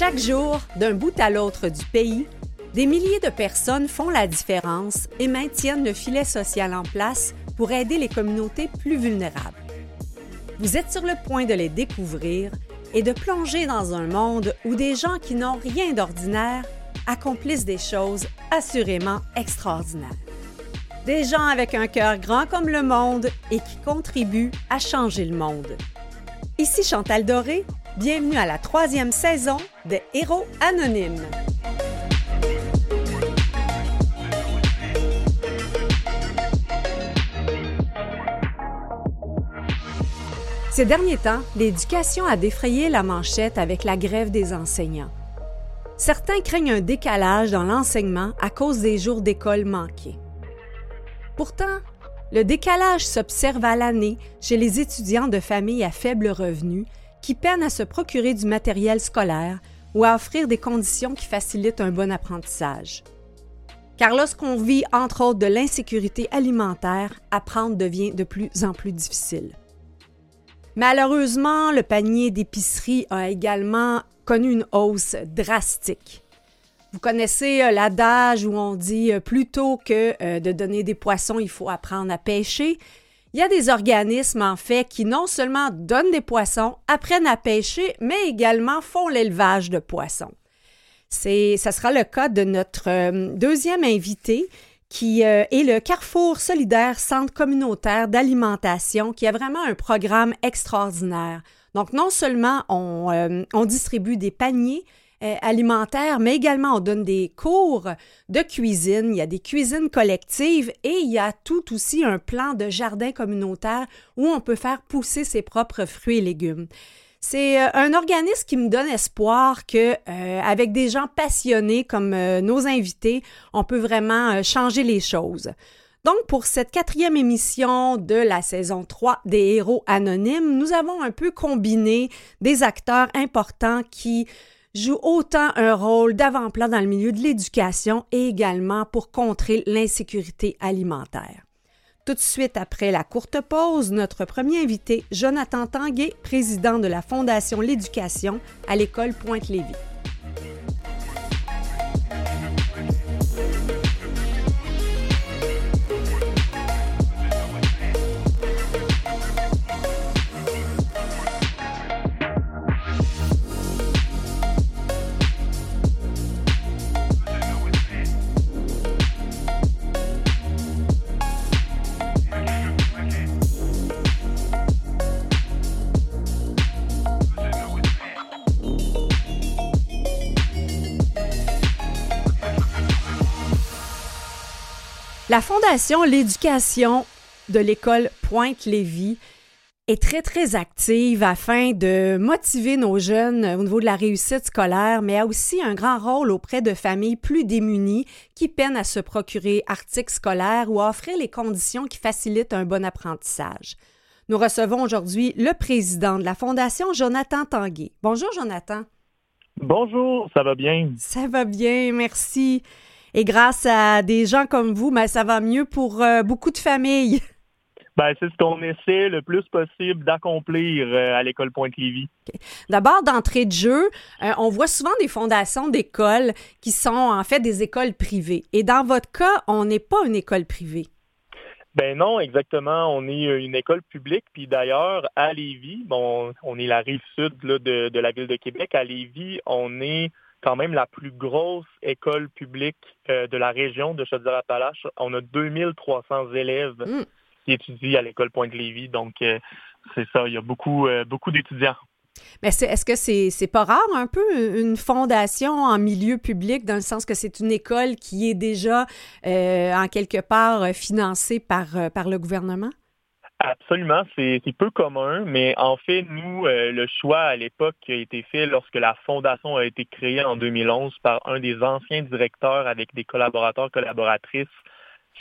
Chaque jour, d'un bout à l'autre du pays, des milliers de personnes font la différence et maintiennent le filet social en place pour aider les communautés plus vulnérables. Vous êtes sur le point de les découvrir et de plonger dans un monde où des gens qui n'ont rien d'ordinaire accomplissent des choses assurément extraordinaires. Des gens avec un cœur grand comme le monde et qui contribuent à changer le monde. Ici Chantal Doré, bienvenue à la troisième saison de Héros Anonymes. Ces derniers temps, l'éducation a défrayé la manchette avec la grève des enseignants. Certains craignent un décalage dans l'enseignement à cause des jours d'école manqués. Pourtant, le décalage s'observe à l'année chez les étudiants de familles à faible revenu qui peinent à se procurer du matériel scolaire ou à offrir des conditions qui facilitent un bon apprentissage. Car lorsqu'on vit entre autres de l'insécurité alimentaire, apprendre devient de plus en plus difficile. Malheureusement, le panier d'épicerie a également connu une hausse drastique. Vous connaissez euh, l'adage où on dit euh, plutôt que euh, de donner des poissons, il faut apprendre à pêcher. Il y a des organismes, en fait, qui non seulement donnent des poissons, apprennent à pêcher, mais également font l'élevage de poissons. C'est, ça sera le cas de notre deuxième invité, qui euh, est le Carrefour solidaire Centre communautaire d'alimentation, qui a vraiment un programme extraordinaire. Donc, non seulement on, euh, distribue des paniers euh, alimentaires, mais également on donne des cours de cuisine, il y a des cuisines collectives et il y a tout aussi un plan de jardin communautaire où on peut faire pousser ses propres fruits et légumes. C'est euh, un organisme qui me donne espoir que euh, avec des gens passionnés comme euh, nos invités, on peut vraiment changer les choses. Donc, pour cette quatrième émission de la saison 3 des héros anonymes, nous avons un peu combiné des acteurs importants qui jouent autant un rôle d'avant-plan dans le milieu de l'éducation et également pour contrer l'insécurité alimentaire. Tout de suite après la courte pause, notre premier invité, Jonathan Tanguay, président de la Fondation L'éducation à l'école Pointe-Lévis. La Fondation L'éducation de l'école Pointe-Lévis est très, très active afin de motiver nos jeunes au niveau de la réussite scolaire, mais a aussi un grand rôle auprès de familles plus démunies qui peinent à se procurer articles scolaires ou à offrir les conditions qui facilitent un bon apprentissage. Nous recevons aujourd'hui le président de la Fondation, Jonathan Tanguay. Bonjour, Jonathan. Bonjour, ça va bien? Ça va bien, merci. Et grâce à des gens comme vous, ben, ça va mieux pour euh, beaucoup de familles. Ben, c'est ce qu'on essaie le plus possible d'accomplir euh, à l'école Pointe-Lévis. D'abord, d'entrée de jeu, euh, on voit souvent des fondations d'écoles qui sont en fait des écoles privées. Et dans votre cas, on n'est pas une école privée. Ben non, exactement. On est une école publique. Puis d'ailleurs, à Lévis, bon, on est la rive sud de, de, la ville de Québec. À Lévis, on est quand même la plus grosse école publique euh, de la région de Chaudière-Appalaches. On a 2300 élèves hmm. qui étudient à l'école Pointe-Lévis. Donc, euh, c'est ça, il y a beaucoup, euh, beaucoup d'étudiants. Mais est-ce que c'est c'est pas rare un peu une fondation en milieu public dans le sens que c'est une école qui est déjà en quelque part financée par, par le gouvernement? Absolument, c'est peu commun, mais en fait, nous, euh, le choix à l'époque qui a été fait lorsque la fondation a été créée en 2011 par un des anciens directeurs avec des collaborateurs, collaboratrices,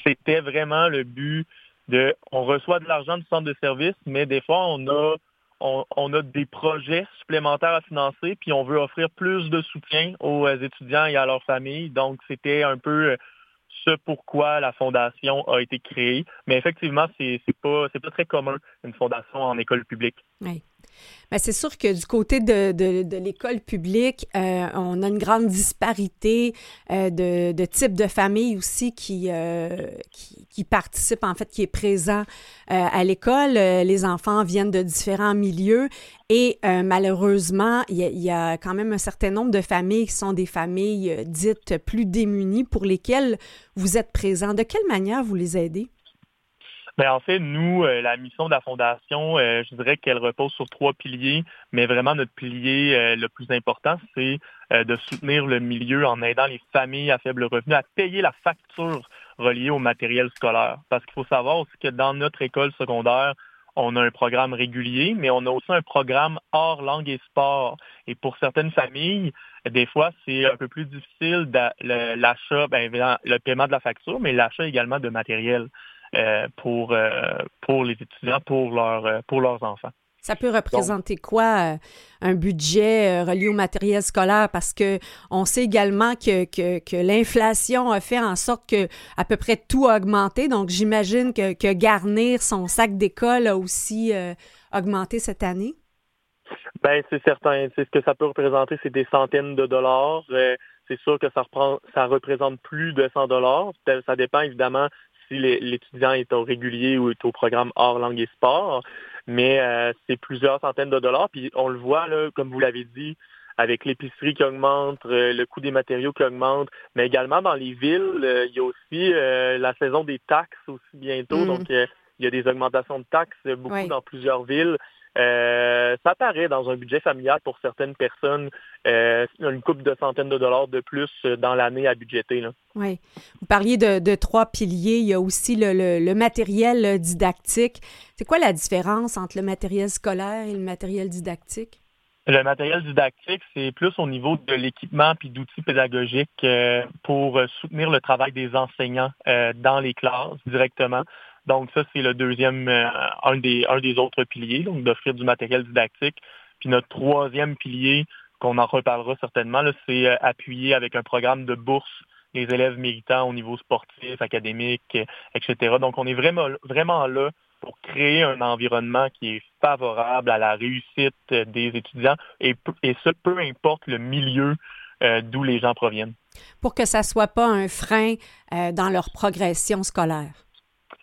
c'était vraiment le but de, on reçoit de l'argent du centre de service, mais des fois, on a, on, a des projets supplémentaires à financer, puis on veut offrir plus de soutien aux étudiants et à leurs familles. Donc, c'était un peu ce pourquoi la fondation a été créée. Mais effectivement, c'est pas, pas très commun, une fondation en école publique. Mais c'est sûr que du côté de, l'école publique, euh, on a une grande disparité euh, de, de types de familles aussi qui, euh, en fait, qui est présent à l'école. Les enfants viennent de différents milieux et malheureusement, il y, y, a quand même un certain nombre de familles qui sont des familles dites plus démunies pour lesquelles vous êtes présent. De quelle manière vous les aidez? Ben, en fait, nous, euh, la mission de la Fondation, euh, je dirais qu'elle repose sur trois piliers, mais vraiment notre pilier euh, le plus important, c'est de soutenir le milieu en aidant les familles à faible revenu à payer la facture reliée au matériel scolaire. Parce qu'il faut savoir aussi que dans notre école secondaire, on a un programme régulier, mais on a aussi un programme hors langue et sport. Et pour certaines familles, des fois, c'est un peu plus difficile l'achat, ben, le paiement de la facture, mais l'achat également de matériel. Euh, pour, euh, pour les étudiants, pour, leur, euh, pour leurs enfants. Ça peut représenter quoi un budget relié au matériel scolaire? Parce que on sait également que, que, que l'inflation a fait en sorte que à peu près tout a augmenté. Donc j'imagine que, que, garnir son sac d'école a aussi augmenté cette année. Ben c'est certain. C'est ce que ça peut représenter, c'est des centaines de dollars. c'est sûr que ça reprend, ça représente plus de 100 dollars. Ça dépend évidemment si l'étudiant est au régulier ou est au programme hors langue et sport. Mais euh, c'est plusieurs centaines de dollars. Puis on le voit, là, comme vous l'avez dit, avec l'épicerie qui augmente, euh, le coût des matériaux qui augmente, mais également dans les villes, euh, il y a aussi la saison des taxes aussi bientôt. Mm. Donc, il y a des augmentations de taxes beaucoup dans plusieurs villes. Euh, ça paraît dans un budget familial pour certaines personnes, euh, une coupe de centaines de dollars de plus euh, dans l'année à budgéter. Oui. Vous parliez de, trois piliers. Il y a aussi le, matériel didactique. C'est quoi la différence entre le matériel scolaire et le matériel didactique? Le matériel didactique, c'est plus au niveau de l'équipement puis d'outils pédagogiques pour soutenir le travail des enseignants dans les classes directement. Donc ça, c'est le deuxième, euh, un, des, un des autres piliers, donc d'offrir du matériel didactique. Puis notre troisième pilier, qu'on en reparlera certainement, c'est euh, appuyer avec un programme de bourse les élèves méritants au niveau sportif, académique, etc. Donc on est vraiment, vraiment là pour créer un environnement qui est favorable à la réussite des étudiants et, et ce, peu importe le milieu euh, d'où les gens proviennent. Pour que ça ne soit pas un frein dans leur progression scolaire.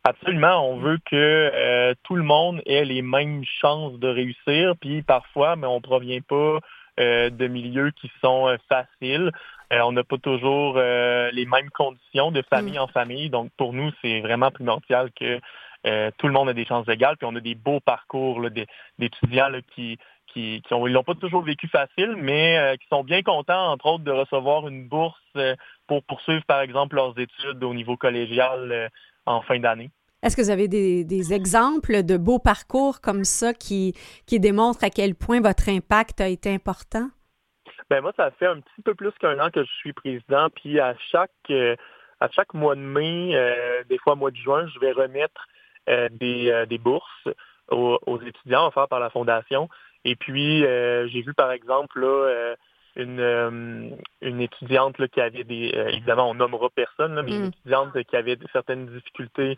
Absolument, on veut que euh, tout le monde ait les mêmes chances de réussir, puis parfois, mais on ne provient pas euh, de milieux qui sont euh, faciles. on n'a pas toujours les mêmes conditions de famille mm. en famille, donc pour nous, c'est vraiment primordial que tout le monde ait des chances égales, puis on a des beaux parcours d'étudiants qui, qui, qui ont, ils l'ont pas toujours vécu facile, mais qui sont bien contents, entre autres, de recevoir une bourse pour poursuivre, par exemple, leurs études au niveau collégial en fin d'année. Est-ce que vous avez des, exemples de beaux parcours comme ça qui, qui démontrent à quel point votre impact a été important? Ben moi, ça fait un petit peu plus qu'un an que je suis président, puis à chaque euh, à chaque mois de mai, euh, des fois mois de juin, je vais remettre euh, des, bourses aux, étudiants offerts par la Fondation. Et puis, j'ai vu par exemple là, une, une étudiante qui avait des, évidemment on nommera personne, mais une mm. étudiante qui avait certaines difficultés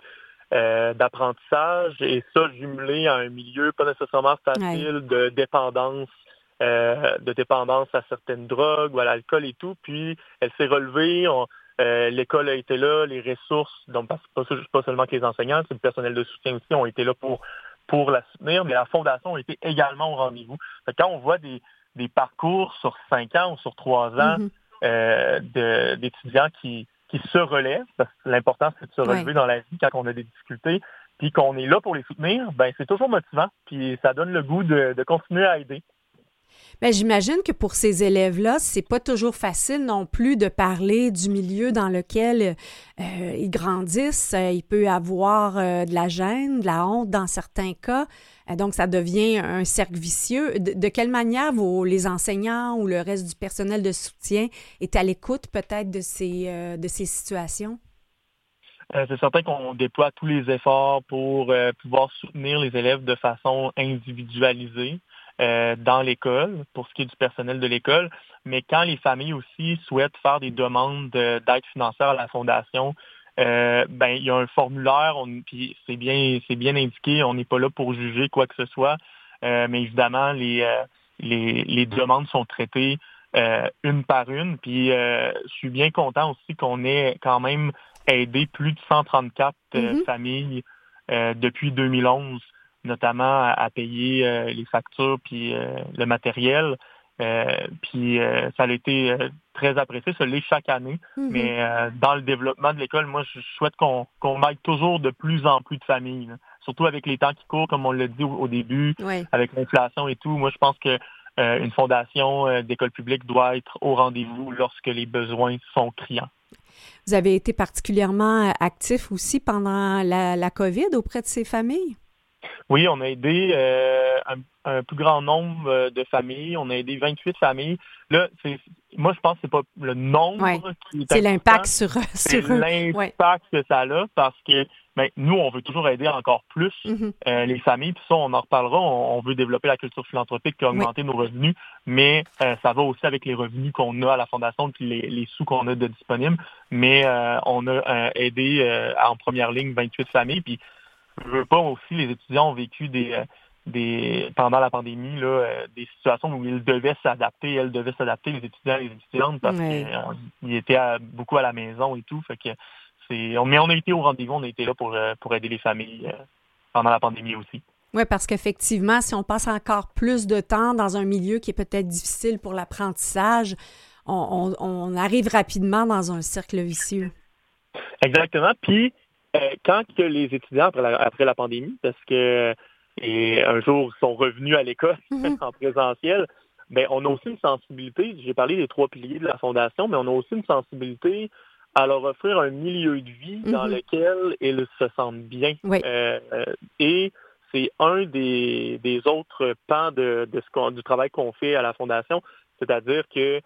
euh, d'apprentissage et ça jumelé à un milieu pas nécessairement facile de dépendance euh, de dépendance à certaines drogues ou à l'alcool et tout. Puis elle s'est relevée, euh, l'école a été là, les ressources, donc pas, pas seulement que les enseignants, c'est le personnel de soutien aussi ont été là pour pour la soutenir, mais la fondation a été également au rendez-vous. Quand on voit des, des parcours sur cinq ans ou sur trois ans mm-hmm. d'étudiants qui qui se relèvent, parce que l'important, c'est de se relever dans la vie quand on a des difficultés, puis qu'on est là pour les soutenir, ben c'est toujours motivant, puis ça donne le goût de, continuer à aider. Bien, j'imagine que pour ces élèves-là, c'est pas toujours facile non plus de parler du milieu dans lequel euh, ils grandissent. Il peut avoir euh, de la gêne, de la honte dans certains cas. Euh, donc, ça devient un cercle vicieux. De, quelle manière vos, les enseignants ou le reste du personnel de soutien est à l'écoute peut-être de ces, euh, de ces situations? Euh, c'est certain qu'on déploie tous les efforts pour pouvoir soutenir les élèves de façon individualisée dans l'école, pour ce qui est du personnel de l'école. Mais quand les familles aussi souhaitent faire des demandes d'aide financière à la Fondation, euh, ben il y a un formulaire, puis c'est bien, c'est bien indiqué, on n'est pas là pour juger quoi que ce soit. mais évidemment, les, les, les, demandes sont traitées une par une. Puis je suis bien content aussi qu'on ait quand même aidé plus de 134 mm-hmm. familles depuis 2011 notamment à, payer les factures puis le matériel. Euh, puis euh, ça a été euh, très apprécié, ça l'est chaque année. Mm-hmm. Mais dans le développement de l'école, moi, je souhaite qu'on qu'on aide toujours de plus en plus de familles. Surtout avec les temps qui courent, comme on l'a dit au, début, avec l'inflation et tout. Moi, je pense que une fondation d'école publique doit être au rendez-vous lorsque les besoins sont criants. Vous avez été particulièrement actif aussi pendant la, la COVID auprès de ces familles? Oui, on a aidé euh, un, plus grand nombre euh, de familles. On a aidé 28 familles. Là, moi, je pense que c'est pas le nombre qui est C'est l'impact sur, C'est l'impact que ça a parce que ben, nous, on veut toujours aider encore plus mm-hmm. euh, les familles. Puis ça, on en reparlera. On, veut développer la culture philanthropique et augmenter nos revenus. Mais ça va aussi avec les revenus qu'on a à la Fondation puis les, les sous qu'on a de disponibles. Mais on a aidé en première ligne 28 familles. Puis je veux pas aussi, les étudiants ont vécu des, euh, des pendant la pandémie là, euh, des situations où ils devaient s'adapter, elles devaient s'adapter, les étudiants et les étudiantes, parce qu'ils étaient beaucoup à la maison et tout. Fait que c'est, mais on a été au rendez-vous, on a été là pour, euh, pour aider les familles pendant la pandémie aussi. Oui, parce qu'effectivement, si on passe encore plus de temps dans un milieu qui est peut-être difficile pour l'apprentissage, on, on arrive rapidement dans un cercle vicieux. Exactement. Puis, euh, quand que les étudiants, après la, après la pandémie, parce que et un jour sont revenus à l'école mhm. en présentiel, ben, on a aussi une sensibilité, j'ai parlé des trois piliers de la Fondation, mais on a aussi une sensibilité à leur offrir un milieu de vie dans mhm. lequel ils se sentent bien. Euh, et c'est un des, des, autres pans de, de ce du travail qu'on fait à la Fondation, c'est-à-dire que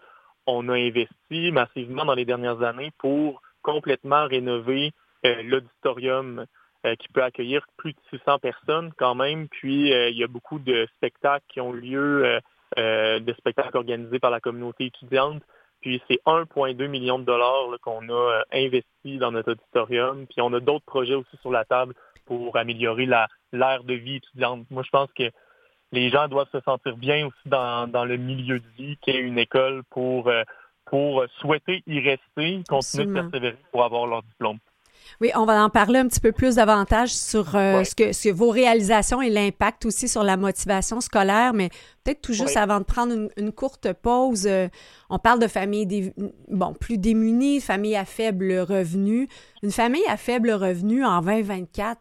on a investi massivement dans les dernières années pour complètement rénover euh, l'auditorium euh, qui peut accueillir plus de 600 personnes quand même. Puis euh, il y a beaucoup de spectacles qui ont lieu, de spectacles organisés par la communauté étudiante. Puis c'est 1,2 million de dollars qu'on a investi dans notre auditorium. Puis on a d'autres projets aussi sur la table pour améliorer l'ère de vie étudiante. Moi, je pense que les gens doivent se sentir bien aussi dans, dans le milieu de vie qu'est une école pour, pour souhaiter y rester, continuer de persévérer pour avoir leur diplôme. Oui, on va en parler un petit peu plus davantage sur euh, ce, que, vos réalisations et l'impact aussi sur la motivation scolaire, mais peut-être tout juste avant de prendre une, courte pause, euh, on parle de familles bon, plus démunies, familles à faible revenu. Une famille à faible revenu en 2024,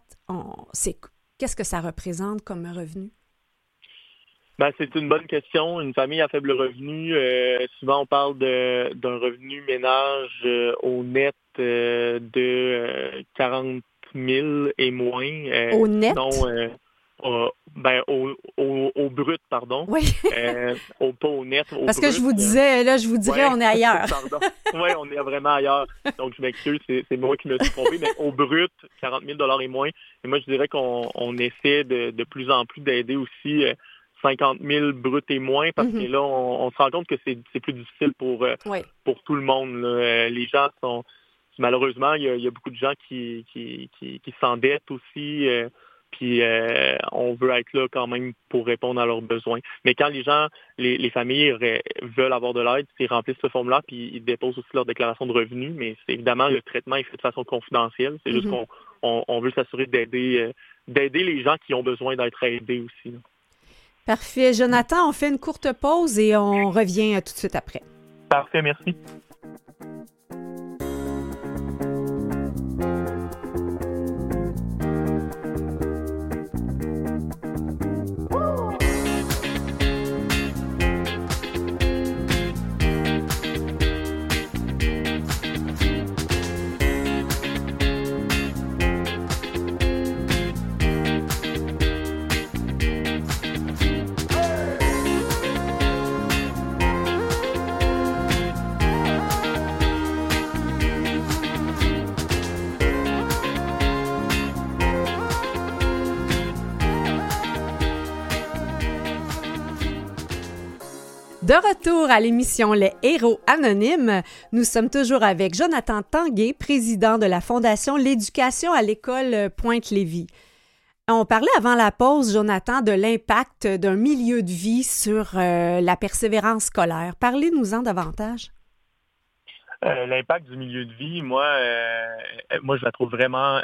c'est qu'est-ce que ça représente comme revenu? Ben, c'est une bonne question. Une famille à faible revenu, euh, souvent on parle d'un revenu ménage au net de 40 euh, 000 et moins. Euh, au net? ben, au, au, brut, pardon. Oui. au, pas au net. Parce que je vous disais, là, je vous dirais, on est ailleurs. pardon. Oui, on est vraiment ailleurs. Donc, je m'excuse, c'est moi qui me suis trompé, mais au brut, 40 000 et moins. Et moi, je dirais qu'on on essaie de, de plus en plus d'aider aussi 50 000 bruts et moins parce que mm-hmm. là, on, se rend compte que c'est plus difficile pour, pour tout le monde. Les gens sont malheureusement, il y, a, beaucoup de gens qui, qui, s'endettent aussi. Euh, puis euh, on veut être là quand même pour répondre à leurs besoins. Mais quand les gens, les, familles veulent avoir de l'aide, ils remplissent ce formulat puis ils déposent aussi leur déclaration de revenus. Mais c'est évidemment le traitement est fait de façon confidentielle. C'est juste mm-hmm. qu'on veut s'assurer d'aider euh, d'aider les gens qui ont besoin d'être aidés aussi. Parfait. Jonathan, on fait une courte pause et on revient tout de suite après. Parfait, merci. De retour à l'émission Les Héros Anonymes, nous sommes toujours avec Jonathan Tanguay, président de la Fondation L'éducation à l'école Pointe-Lévis. On parlait avant la pause, Jonathan, de l'impact d'un milieu de vie sur euh, la persévérance scolaire. Parlez-nous-en davantage. Euh, l'impact du milieu de vie, moi, euh, moi, je la trouve vraiment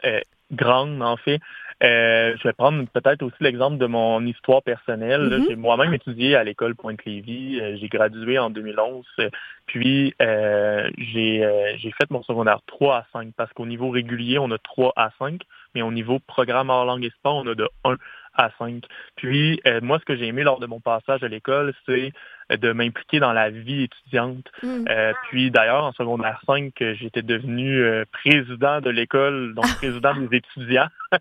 grande, en fait. Je vais prendre peut-être aussi l'exemple de mon histoire personnelle. Mm-hmm. J'ai moi-même étudié à l'école Pointe-Lévis. j'ai gradué en 2011. puis, j'ai fait mon secondaire 3 à 5 parce qu'au niveau régulier, on a 3 à 5 mais au niveau programme hors langue et sport, on a de 1 à 5. Puis, euh, moi, ce que j'ai aimé lors de mon passage à l'école, c'est euh, de m'impliquer dans la vie étudiante. Mm. Euh, puis, d'ailleurs, en secondaire 5, j'étais devenu président de l'école, donc président des étudiants.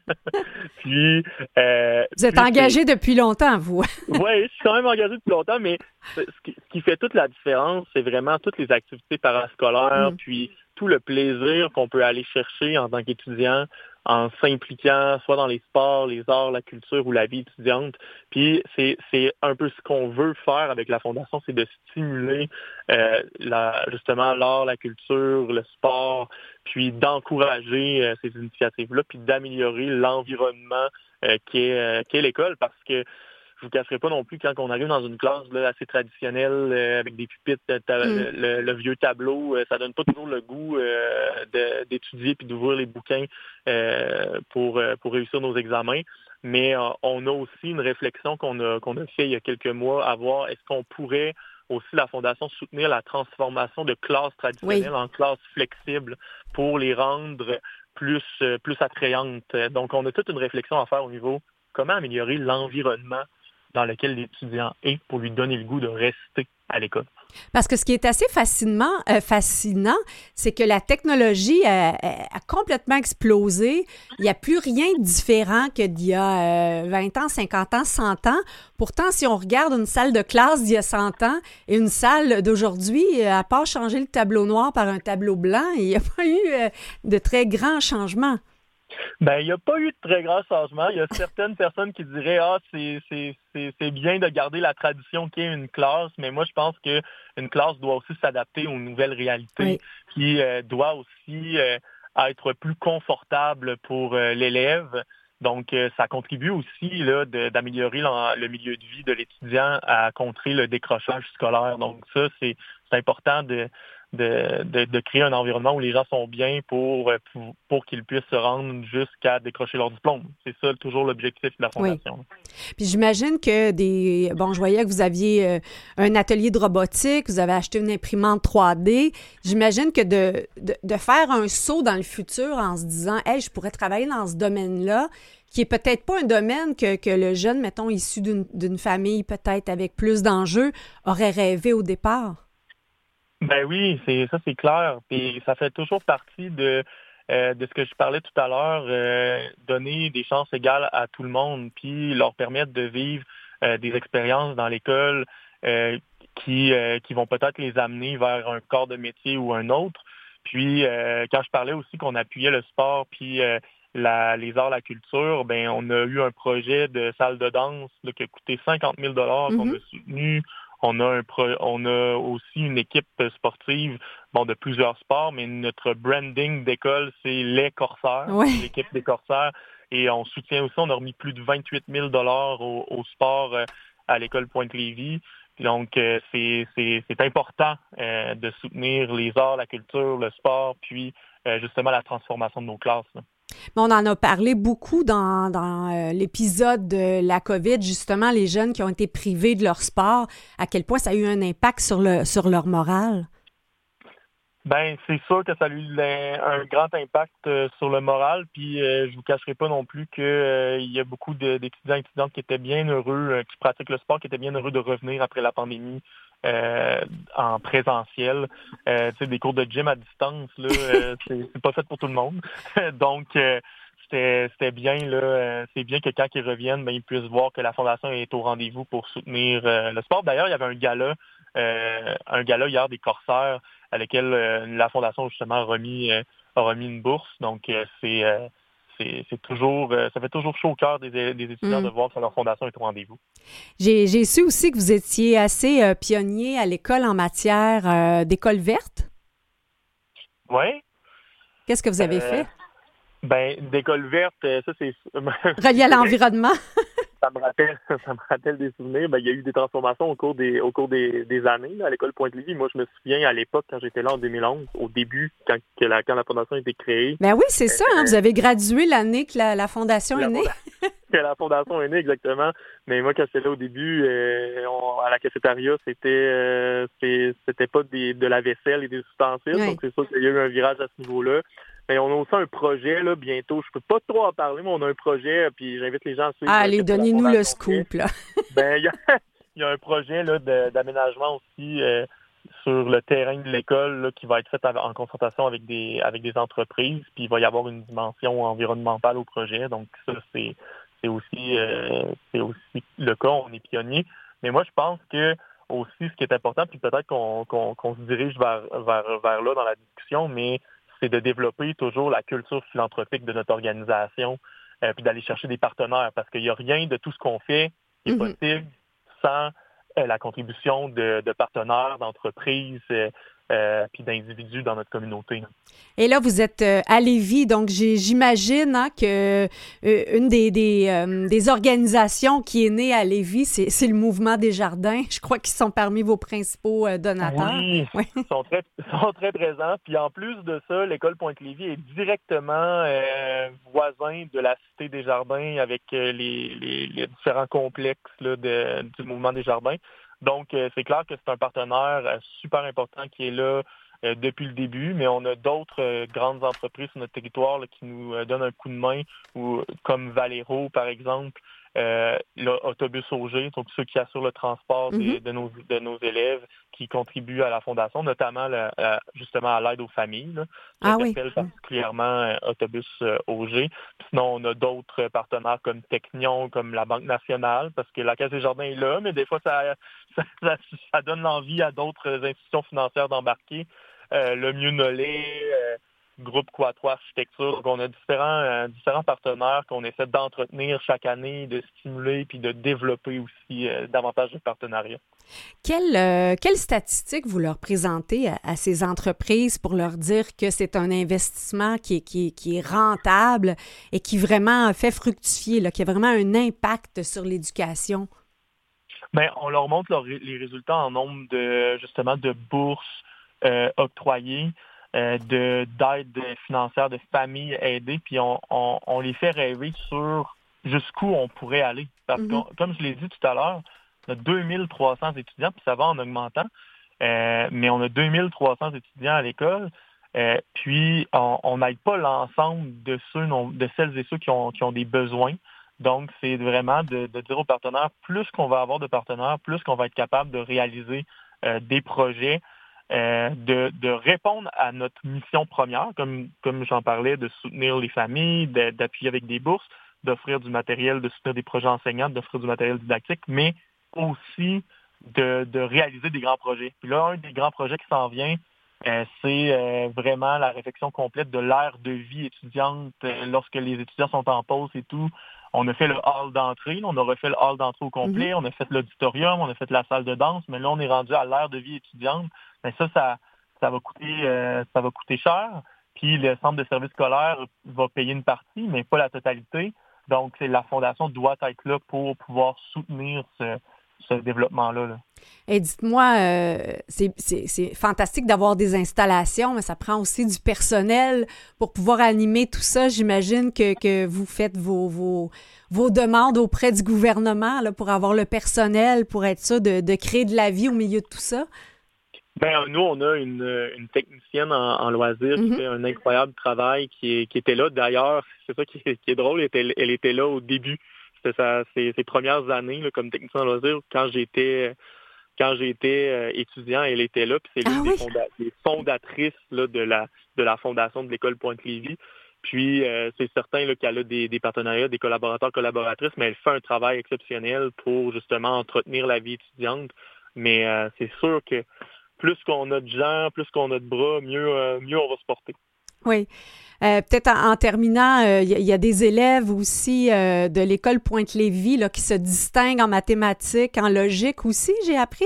puis... vous êtes engagé depuis longtemps, vous. oui, je suis quand même engagé depuis longtemps, mais ce qui, fait toute la différence, c'est vraiment toutes les activités parascolaires, mm. puis tout le plaisir qu'on peut aller chercher en tant qu'étudiant en s'impliquant soit dans les sports, les arts, la culture ou la vie étudiante. Puis c'est, un peu ce qu'on veut faire avec la Fondation, c'est de stimuler euh, la, justement l'art, la culture, le sport, puis d'encourager euh, ces initiatives-là, puis d'améliorer l'environnement euh, qui est, qui est l'école, parce que je vous cacherai pas non plus quand on arrive dans une classe assez traditionnelle euh, avec des pupitres, mm. le, vieux tableau, euh, ça donne pas toujours le goût euh, d'étudier puis d'ouvrir les bouquins pour, pour réussir nos examens. Mais on a aussi une réflexion qu'on a, qu'on a fait il y a quelques mois à voir est-ce qu'on pourrait aussi la Fondation soutenir la transformation de classes traditionnelles en classes flexibles pour les rendre plus, plus attrayantes? Donc, on a toute une réflexion à faire au niveau comment améliorer l'environnement dans lequel l'étudiant est pour lui donner le goût de rester à l'école. Parce que ce qui est assez fascinant, euh, fascinant c'est que la technologie a, complètement explosé. Il n'y a plus rien de différent que d'il y a 20 euh, ans, 50 ans, 100 ans. Pourtant, si on regarde une salle de classe d'il y a 100 ans et une salle d'aujourd'hui, à part changer le tableau noir par un tableau blanc, il n'y a pas eu euh, de très grands changements. Ben, il n'y a pas eu de très grands changements. Il y a certaines personnes qui diraient Ah, c'est bien de garder la tradition qu'est une classe, mais moi je pense qu'une classe doit aussi s'adapter aux nouvelles réalités, qui euh, doit aussi euh, être plus confortable pour euh, l'élève. Donc, ça contribue aussi d'améliorer le milieu de vie de l'étudiant à contrer le décrochage scolaire. Donc, ça, c'est important de, de, créer un environnement où les gens sont bien pour, pour, qu'ils puissent se rendre jusqu'à décrocher leur diplôme. C'est ça toujours l'objectif de la Fondation. Puis j'imagine que des... Bon, je voyais que vous aviez euh, un atelier de robotique, vous avez acheté une imprimante 3D. J'imagine que de, de, faire un saut dans le futur en se disant, hey, je pourrais travailler dans ce domaine-là, qui est peut-être pas un domaine que, que le jeune, mettons, issu d'une famille peut-être avec plus d'enjeux, aurait rêvé au départ. Ben oui, c'est ça c'est clair. Puis ça fait toujours partie de euh, de ce que je parlais tout à l'heure, euh, donner des chances égales à tout le monde, puis leur permettre de vivre euh, des expériences dans l'école qui, qui vont peut-être les amener vers un corps de métier ou un autre. Puis quand je parlais aussi qu'on appuyait le sport, puis la, les arts, la culture, ben on a eu un projet de salle de danse qui a coûté 50 000 dollars qu'on mm-hmm. a soutenu on a, un on a aussi une équipe sportive bon, de plusieurs sports, mais notre branding d'école, c'est les Corsaires, l'équipe des Corsaires. Et on soutient aussi, on a remis plus de 28 000 dollars au, sport euh, à l'école Pointe-Lévis. Donc, euh, c'est important euh, de soutenir les arts, la culture, le sport, puis justement la transformation de nos classes on en a parlé beaucoup dans, euh, l'épisode de la COVID, justement, les jeunes qui ont été privés de leur sport, à quel point ça a eu un impact sur, le, sur leur morale. Ben, c'est sûr que ça a eu un grand impact euh, sur le moral. Puis, euh, je vous cacherai pas non plus qu'il y a beaucoup d'étudiants et étudiantes qui étaient bien heureux, qui pratiquent le sport, qui étaient bien heureux de revenir après la pandémie euh, en présentiel. Euh, des cours de gym à distance, là, euh, c'est pas fait pour tout le monde. Donc, euh, c'était bien là c'est bien que quand ils reviennent ben, ils puissent voir que la fondation est au rendez-vous pour soutenir le sport d'ailleurs il y avait un gala un gala hier des corsaires à lequel la fondation justement a remis a remis une bourse donc c'est c'est toujours, euh, ça fait toujours chaud au cœur des, étudiants mm. de voir que leur fondation est au rendez-vous. J'ai su aussi que vous étiez assez euh, pionnier à l'école en matière euh, d'école verte. Oui. Qu'est-ce que vous avez fait? Ben, d'école verte, ça c'est... Relié à l'environnement ça me rappelle, ça me rappelle des souvenirs. Ben, il y a eu des transformations au cours des, au cours des, années à l'école Pointe-Lévis. Moi, je me souviens à l'époque, quand j'étais là en 2011, au début, quand, la, quand la fondation a été créée. Ben oui, c'est ça. Hein. vous avez gradué l'année que la, fondation est née. que la fondation est née, exactement. Mais moi, quand j'étais là au début, euh, à la cafétéria, c'était euh, c'était pas de la vaisselle et des ustensiles. Donc, c'est sûr qu'il y a eu un virage à ce niveau-là. Mais on a aussi un projet là, bientôt. Je peux pas trop en parler, mais on a un projet, puis j'invite les gens à suivre. Allez, donnez-nous le scoop. Là. ben, il y, a un projet d'aménagement aussi euh, sur le terrain de l'école qui va être fait en concertation avec des avec des entreprises. Puis il va y avoir une dimension environnementale au projet. Donc ça, c'est c'est aussi euh, c'est aussi le cas. On est pionnier. Mais moi, je pense que aussi ce qui est important, puis peut-être qu'on qu'on se dirige vers, vers, vers là dans la discussion, mais c'est de développer toujours la culture philanthropique de notre organisation, euh, puis d'aller chercher des partenaires, parce qu'il n'y a rien de tout ce qu'on fait qui est mm-hmm. possible sans euh, la contribution de, de partenaires, d'entreprises, euh, euh, puis d'individus dans notre communauté. Et là, vous êtes euh, à Lévis, donc j'imagine hein, que euh, une des, des, organisations qui est née à Lévis, c'est le Mouvement des Jardins. Je crois qu'ils sont parmi vos principaux donateurs. Oui, ils sont très, sont très présents. Puis en plus de ça, l'école Pointe-Lévis est directement voisin de la Cité des Jardins avec les, les, différents complexes là, de, du Mouvement des Jardins. Donc, euh, c'est clair que c'est un partenaire euh, super important qui est là euh, depuis le début, mais on a d'autres grandes entreprises sur notre territoire qui nous donnent un coup de main, ou comme Valero, par exemple, euh, l'autobus OG, donc ceux qui assurent le transport mm-hmm. de, nos, de nos élèves qui contribuent à la fondation, notamment justement à l'aide aux familles. Là, ah oui. particulièrement euh, Autobus euh, OG. Sinon, on a d'autres partenaires comme Technion, comme la Banque nationale, parce que la Caisse des Jardins est là, mais des fois, ça, ça, donne l'envie à d'autres institutions financières d'embarquer. le mieux nolé, groupe Quattro Architecture. Donc, on a différents, euh, différents partenaires qu'on essaie d'entretenir chaque année, de stimuler puis de développer aussi euh, davantage de partenariats. Quelles euh, quelle statistiques vous leur présentez à, ces entreprises pour leur dire que c'est un investissement qui est, qui, qui est rentable et qui vraiment fait fructifier, là, qui a vraiment un impact sur l'éducation? Bien, on leur montre les résultats en nombre de justement de bourses octroyées. Euh, de d'aide financière de familles aidées, puis on, on, les fait rêver sur jusqu'où on pourrait aller. Parce que, mm-hmm. comme je l'ai dit tout à l'heure, on a 2300 étudiants, puis ça va en augmentant, euh, mais on a 2300 étudiants à l'école, euh, puis on n'aide pas l'ensemble de ceux, de celles et ceux qui ont, qui ont des besoins. Donc, c'est vraiment de, de, dire aux partenaires, plus qu'on va avoir de partenaires, plus qu'on va être capable de réaliser des projets euh, de, de, répondre à notre mission première, comme, comme j'en parlais, de soutenir les familles, d'appuyer avec des bourses, d'offrir du matériel, de soutenir des projets enseignants, d'offrir du matériel didactique, mais aussi de, de, réaliser des grands projets. Puis là, un des grands projets qui s'en vient, euh, c'est euh, vraiment la réflexion complète de l'ère de vie étudiante lorsque les étudiants sont en pause et tout. On a fait le hall d'entrée, on a refait le hall d'entrée au complet, mm-hmm. on a fait l'auditorium, on a fait la salle de danse, mais là, on est rendu à l'ère de vie étudiante mais ça, ça, va coûter, euh, ça va coûter cher. Puis le centre de services scolaire va payer une partie, mais pas la totalité. Donc, la fondation doit être là pour pouvoir soutenir ce, développement-là. Et dites-moi, euh, c'est fantastique d'avoir des installations, mais ça prend aussi du personnel pour pouvoir animer tout ça. J'imagine que, vous faites vos, vos, demandes auprès du gouvernement là, pour avoir le personnel, pour être ça, de, de créer de la vie au milieu de tout ça. Ben, nous, on a une, une technicienne en, en loisirs qui mhm. fait un incroyable travail, qui, qui était là. D'ailleurs, c'est ça qui, est drôle, elle était, elle était là au début. C'était ses, ses, premières années là, comme technicienne en loisirs. Quand j'étais quand j'étais euh, étudiant, elle était là. Puis c'est l'une ah des, fondatrices là, de la de la fondation de l'école Pointe-Lévis. Puis euh, c'est certain qu'elle a des, des, partenariats, des collaborateurs, collaboratrices, mais elle fait un travail exceptionnel pour justement entretenir la vie étudiante. Mais euh, c'est sûr que plus qu'on a de gens, plus qu'on a de bras, mieux, mieux on va se porter. Oui. Euh, peut-être en, terminant, il euh, y, a des élèves aussi de l'école Pointe-Lévis qui se distinguent en mathématiques, en logique aussi, j'ai appris?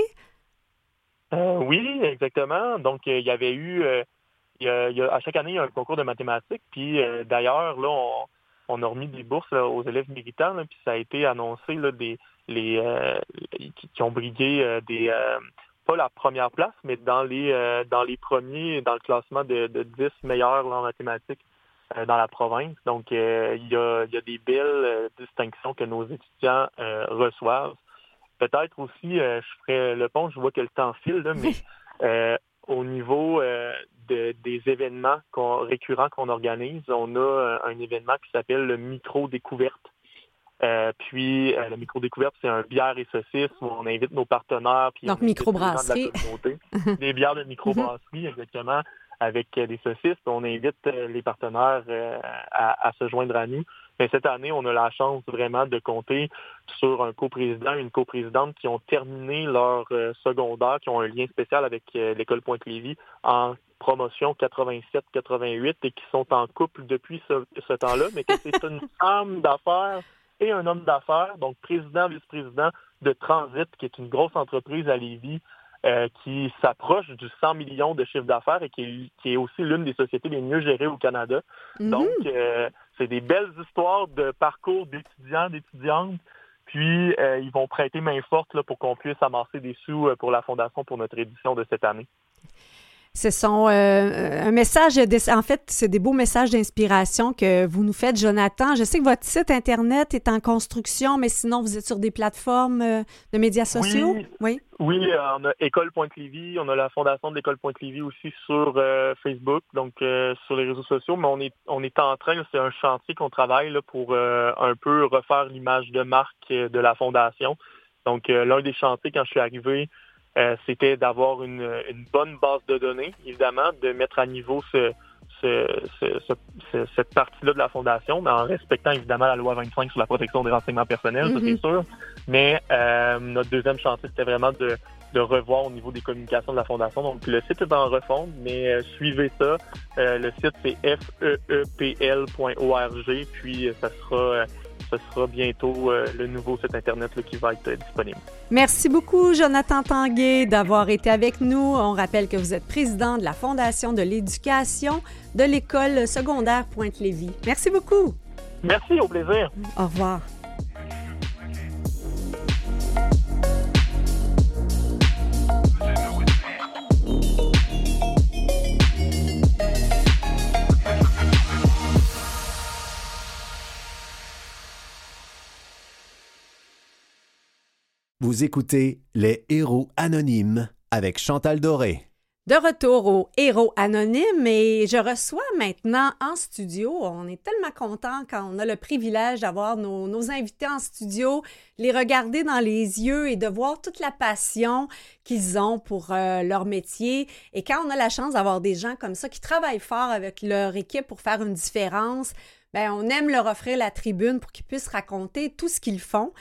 oui, exactement. Donc, il y avait eu à chaque année, il y a un concours de mathématiques. Puis d'ailleurs, là, on, a remis des bourses aux élèves méritants. puis ça a été annoncé des les qui, ont brigué des pas la première place, mais dans les dans les premiers dans le classement de, de 10 meilleurs en mathématiques dans la province. Donc, il y, a, il y a des belles distinctions que nos étudiants reçoivent. Peut-être aussi, je ferai le pont, je vois que le temps file, mais au niveau euh, des événements récurrents qu'on organise, on a euh, un événement qui s'appelle le micro-découverte. Euh, puis le micro-découverte, c'est un bière et saucisse où on invite nos partenaires. Puis Donc, microbrasserie. des bières de microbrasserie, exactement, avec des saucisses. On invite les partenaires à, se joindre à nous. Mais cette année, on a la chance vraiment de compter sur un coprésident, une coprésidente qui ont terminé leur euh, secondaire, qui ont un lien spécial avec euh, l'école Pointe-Lévis en promotion 87-88 et qui sont en couple depuis ce, temps-là, mais que c'est une femme d'affaires et un homme d'affaires, donc président, vice-président de Transit, qui est une grosse entreprise à Lévis, euh, qui s'approche du 100 millions de chiffre d'affaires et qui est, aussi l'une des sociétés les mieux gérées au Canada. Mm-hmm. Donc, c'est des belles histoires de parcours d'étudiants, d'étudiantes. Puis, euh, ils vont prêter main forte là, pour qu'on puisse amasser des sous euh, pour la Fondation pour notre édition de cette année. Ce sont euh, un message, en fait, c'est des beaux messages d'inspiration que vous nous faites, Jonathan. Je sais que votre site Internet est en construction, mais sinon, vous êtes sur des plateformes euh, de médias sociaux? Oui. Oui, euh, on a École Pointe-Lévis, on a la fondation de l'École Pointe-Lévis aussi sur Facebook, donc sur les réseaux sociaux, mais on est, on est en train, c'est un chantier qu'on travaille là, pour un peu refaire l'image de marque de la fondation. Donc, l'un des chantiers, quand je suis arrivé, euh, c'était d'avoir une, bonne base de données, évidemment, de mettre à niveau ce, cette partie-là de la fondation, mais en respectant évidemment la loi 25 sur la protection des renseignements personnels, ça c'est mm-hmm. sûr. Mais euh, notre deuxième chantier, c'était vraiment de, revoir au niveau des communications de la fondation. Donc le site est en refonte, mais euh, suivez ça. le site c'est feepl.org, puis ça sera ce sera bientôt euh, le nouveau site Internet qui va être disponible. Merci beaucoup, Jonathan Tanguay, d'avoir été avec nous. On rappelle que vous êtes président de la Fondation de l'éducation de l'École secondaire Pointe-Lévis. Merci beaucoup. Merci, au plaisir. Au revoir. Vous écoutez Les Héros Anonymes avec Chantal Doré. De retour aux Héros Anonymes et je reçois maintenant en studio, on est tellement content quand on a le privilège d'avoir nos, invités en studio, les regarder dans les yeux et de voir toute la passion qu'ils ont pour euh, leur métier. Et quand on a la chance d'avoir des gens comme ça qui travaillent fort avec leur équipe pour faire une différence, ben on aime leur offrir la tribune pour qu'ils puissent raconter tout ce qu'ils font.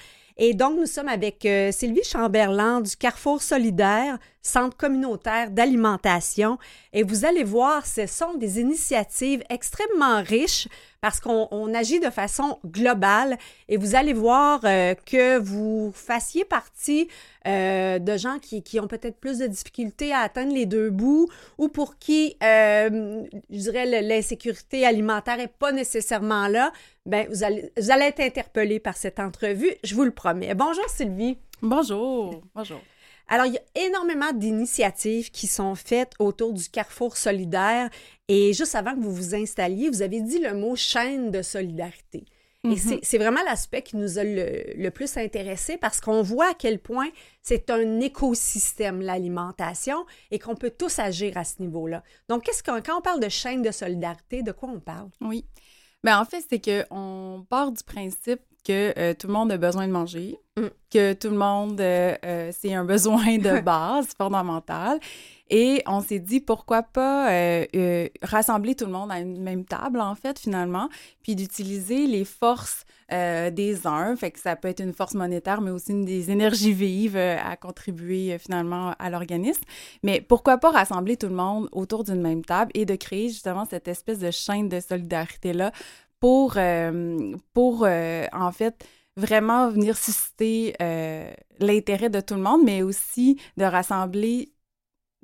Et donc, nous sommes avec euh, Sylvie Chamberlain du Carrefour solidaire, centre communautaire d'alimentation. Et vous allez voir, ce sont des initiatives extrêmement riches parce qu'on agit de façon globale et vous allez voir euh, que vous fassiez partie euh, de gens qui, qui ont peut-être plus de difficultés à atteindre les deux bouts ou pour qui, euh, je dirais, l'insécurité alimentaire n'est pas nécessairement là, ben vous allez, vous allez être interpellé par cette entrevue, je vous le promets. Bonjour Sylvie. Bonjour. Bonjour. Alors, il y a énormément d'initiatives qui sont faites autour du carrefour solidaire. Et juste avant que vous vous installiez, vous avez dit le mot chaîne de solidarité. Et mhm. c'est vraiment l'aspect qui nous a le, plus intéressé parce qu'on voit à quel point c'est un écosystème, l'alimentation, et qu'on peut tous agir à ce niveau-là. Donc, qu'est-ce quand on parle de chaîne de solidarité, de quoi on parle? Oui. Bien, en fait, c'est qu'on part du principe que euh, tout le monde a besoin de manger, mm. que tout le monde, euh, euh, c'est un besoin de base fondamental. Et on s'est dit, pourquoi pas rassembler tout le monde à une même table, en fait, finalement, puis d'utiliser les forces des uns. Fait que ça peut être une force monétaire, mais aussi une des énergies vives à contribuer finalement à l'organisme. Mais pourquoi pas rassembler tout le monde autour d'une même table et de créer justement cette espèce de chaîne de solidarité-là pour, euh, pour euh, en fait, vraiment venir susciter euh, l'intérêt de tout le monde, mais aussi de rassembler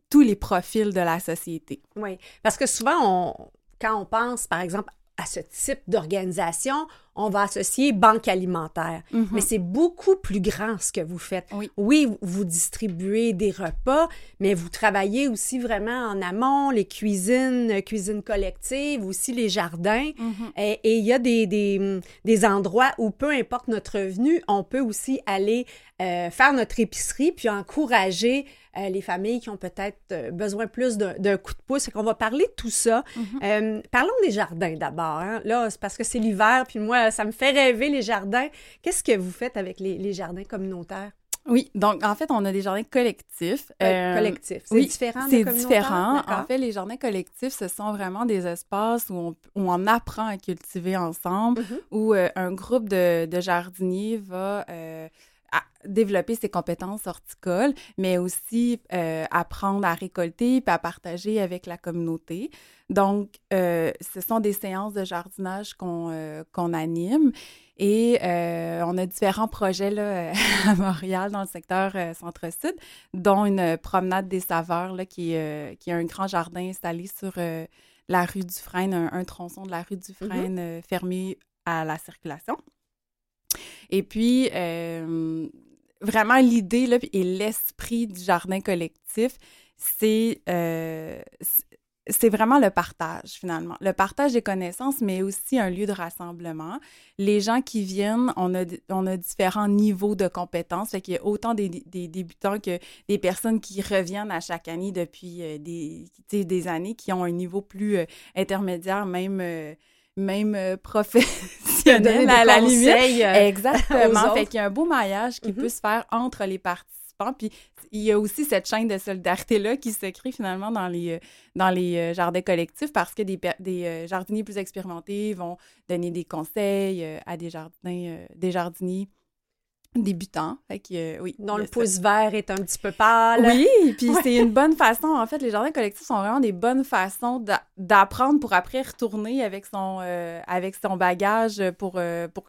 tous les profils de la société. Oui, parce que souvent, quand on pense, par exemple, à ce type d'organisation, on va associer banque alimentaire. Mhm. Mais c'est beaucoup plus grand ce que vous faites. Oui. vous distribuez des repas, mais vous travaillez aussi vraiment en amont, les cuisines, euh, cuisines collectives, aussi les jardins. Mhm. Et il y a des, des, des, endroits où, peu importe notre revenu, on peut aussi aller euh, faire notre épicerie puis encourager euh, les familles qui ont peut-être besoin plus d'un coup de pouce. qu'on va parler de tout ça. Mhm. parlons des jardins d'abord. Hein. Là, c'est parce que c'est l'hiver, puis moi, ça me fait rêver les jardins. Qu'est-ce que vous faites avec les, les jardins communautaires? Oui, donc en fait, on a des jardins collectifs. Euh, collectifs. C'est oui, différent C'est différent. En fait, les jardins collectifs, ce sont vraiment des espaces où on, où on apprend à cultiver ensemble, Mhm. où un groupe de, de jardiniers va à développer ses compétences horticoles, mais aussi euh, apprendre à récolter puis à partager avec la communauté. Donc, euh, ce sont des séances de jardinage qu'on euh, anime et on a différents projets là, à Montréal dans le secteur centre-sud, dont une promenade des saveurs là, qui, qui est un grand jardin installé sur la rue du Frêne, un, un, tronçon de la rue du Frêne Mm-hmm. fermé à la circulation. Et puis, euh, vraiment, l'idée et l'esprit du jardin collectif, c'est euh, c'est vraiment le partage, finalement. Le partage des connaissances, mais aussi un lieu de rassemblement. Les gens qui viennent, on a, on a différents niveaux de compétences. Fait qu'il y a autant des, débutants que des personnes qui reviennent à chaque année depuis euh, des, des années, qui ont un niveau plus intermédiaire, même... Même à la limite. Euh, Exactement. fait qu'il y a un beau maillage qui mm -hmm. peut se faire entre les participants. Puis il y a aussi cette chaîne de solidarité-là qui se crée finalement dans les, dans les jardins collectifs parce que des, des jardiniers plus expérimentés vont donner des conseils à des, jardins, des jardiniers débutants. Fait que, euh, oui, dont le pouce vert est un petit peu pâle. Oui, puis ouais. c'est une bonne façon. En fait, les jardins collectifs sont vraiment des bonnes façons d'apprendre pour après retourner avec son, euh, avec son bagage pour, euh, pour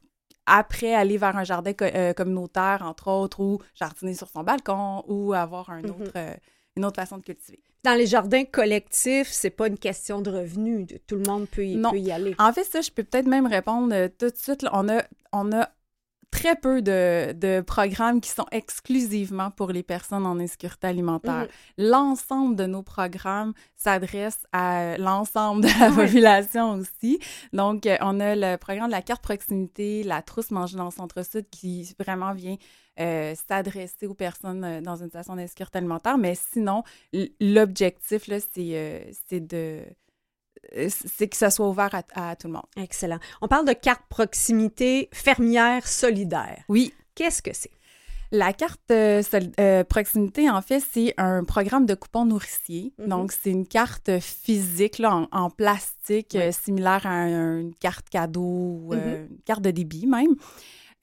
après aller vers un jardin co communautaire, entre autres, ou jardiner sur son balcon ou avoir un Mhm. autre, mm -hmm. une autre façon de cultiver. Dans les jardins collectifs, c'est pas une question de revenus. Tout le monde peut y, non. peut y aller. En fait, ça, je peux peut-être même répondre tout de suite. Là, on a, on a très peu de, de, programmes qui sont exclusivement pour les personnes en insécurité alimentaire. Mm. L'ensemble de nos programmes s'adresse à l'ensemble de la population aussi. Donc, euh, on a le programme de la carte proximité, la trousse manger dans le centre-sud qui vraiment vient euh, s'adresser aux personnes euh, dans une situation d'insécurité alimentaire. Mais sinon, l'objectif, là, c'est euh, de c'est que ça soit ouvert à, à, tout le monde. Excellent. On parle de carte proximité fermière solidaire. Oui. Qu'est-ce que c'est? La carte euh, euh, proximité, en fait, c'est un programme de coupons nourriciers. Mm -hmm. Donc, c'est une carte physique là, en, en plastique, Oui. euh, similaire à un, une carte cadeau ou Mm -hmm. une carte de débit même,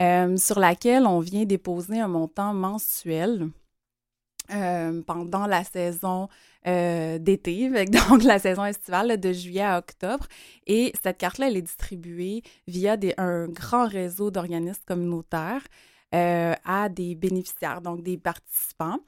euh, sur laquelle on vient déposer un montant mensuel. Euh, pendant la saison euh, d'été, donc la saison estivale là, de juillet à octobre. Et cette carte-là, elle est distribuée via des, un grand réseau d'organismes communautaires euh, à des bénéficiaires, donc des participants.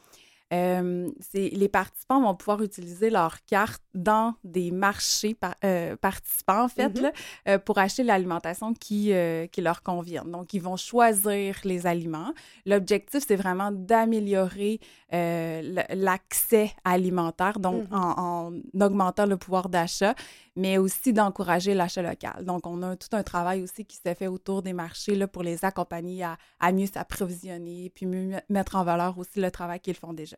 Les participants vont pouvoir utiliser leur carte dans des marchés par, participants, en fait, Mhm. mm -hmm. là, euh, pour acheter l'alimentation qui, qui leur convient. Donc, ils vont choisir les aliments. L'objectif, c'est vraiment d'améliorer l'accès alimentaire, donc Mhm. mm -hmm. en, en, augmentant le pouvoir d'achat, mais aussi d'encourager l'achat local. Donc, on a tout un travail aussi qui se fait autour des marchés là, pour les accompagner à, à mieux s'approvisionner, puis mieux mettre en valeur aussi le travail qu'ils font déjà.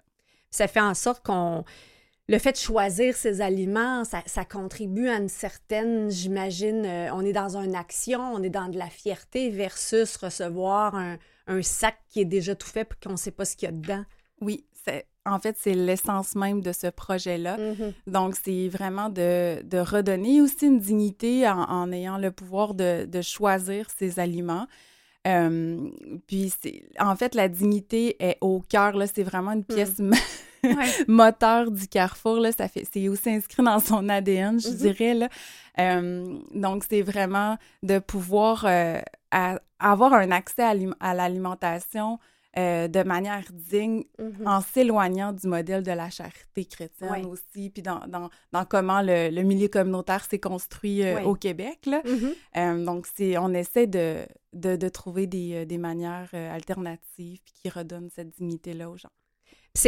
Ça fait en sorte qu'on le fait de choisir ses aliments, ça, ça contribue à une certaine, j'imagine, euh, on est dans une action, on est dans de la fierté versus recevoir un, un sac qui est déjà tout fait puis qu'on ne sait pas ce qu'il y a dedans. Oui, c'est en fait, c'est l'essence même de ce projet-là. Mm -hmm. Donc, c'est vraiment de, de, redonner aussi une dignité en, en ayant le pouvoir de, de choisir ses aliments. Euh, puis, en fait, la dignité est au cœur, là, c'est vraiment une pièce mm. ouais. moteur du Carrefour, là, ça fait, c'est aussi inscrit dans son ADN, je mm -hmm. dirais, là. Euh, donc, c'est vraiment de pouvoir euh, à, avoir un accès à, à l'alimentation euh, de manière digne Mhm. en s'éloignant du modèle de la charité chrétienne aussi, puis dans, dans, dans comment le, le milieu communautaire s'est construit euh, au Québec. Là. Mhm. Euh, donc, on essaie de, de, de trouver des, des manières alternatives puis qui redonnent cette dignité-là aux gens.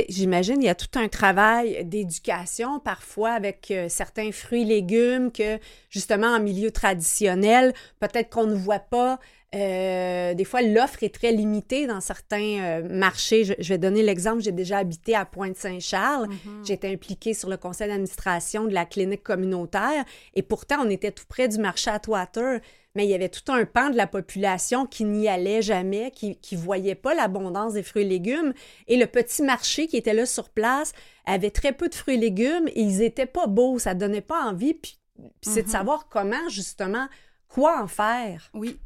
J'imagine, il y a tout un travail d'éducation parfois avec euh, certains fruits, légumes que justement en milieu traditionnel, peut-être qu'on ne voit pas. Euh, des fois, l'offre est très limitée dans certains euh, marchés. Je, je vais donner l'exemple, j'ai déjà habité à Pointe-Saint-Charles. J'étais impliquée sur le conseil d'administration de la clinique communautaire et pourtant, on était tout près du marché Atwater, mais il y avait tout un pan de la population qui n'y allait jamais, qui ne voyait pas l'abondance des fruits et légumes. Et le petit marché qui était là sur place avait très peu de fruits et légumes et ils étaient pas beaux, ça donnait pas envie. Puis, puis c'est de Mhm. savoir comment, justement, quoi en faire. Oui.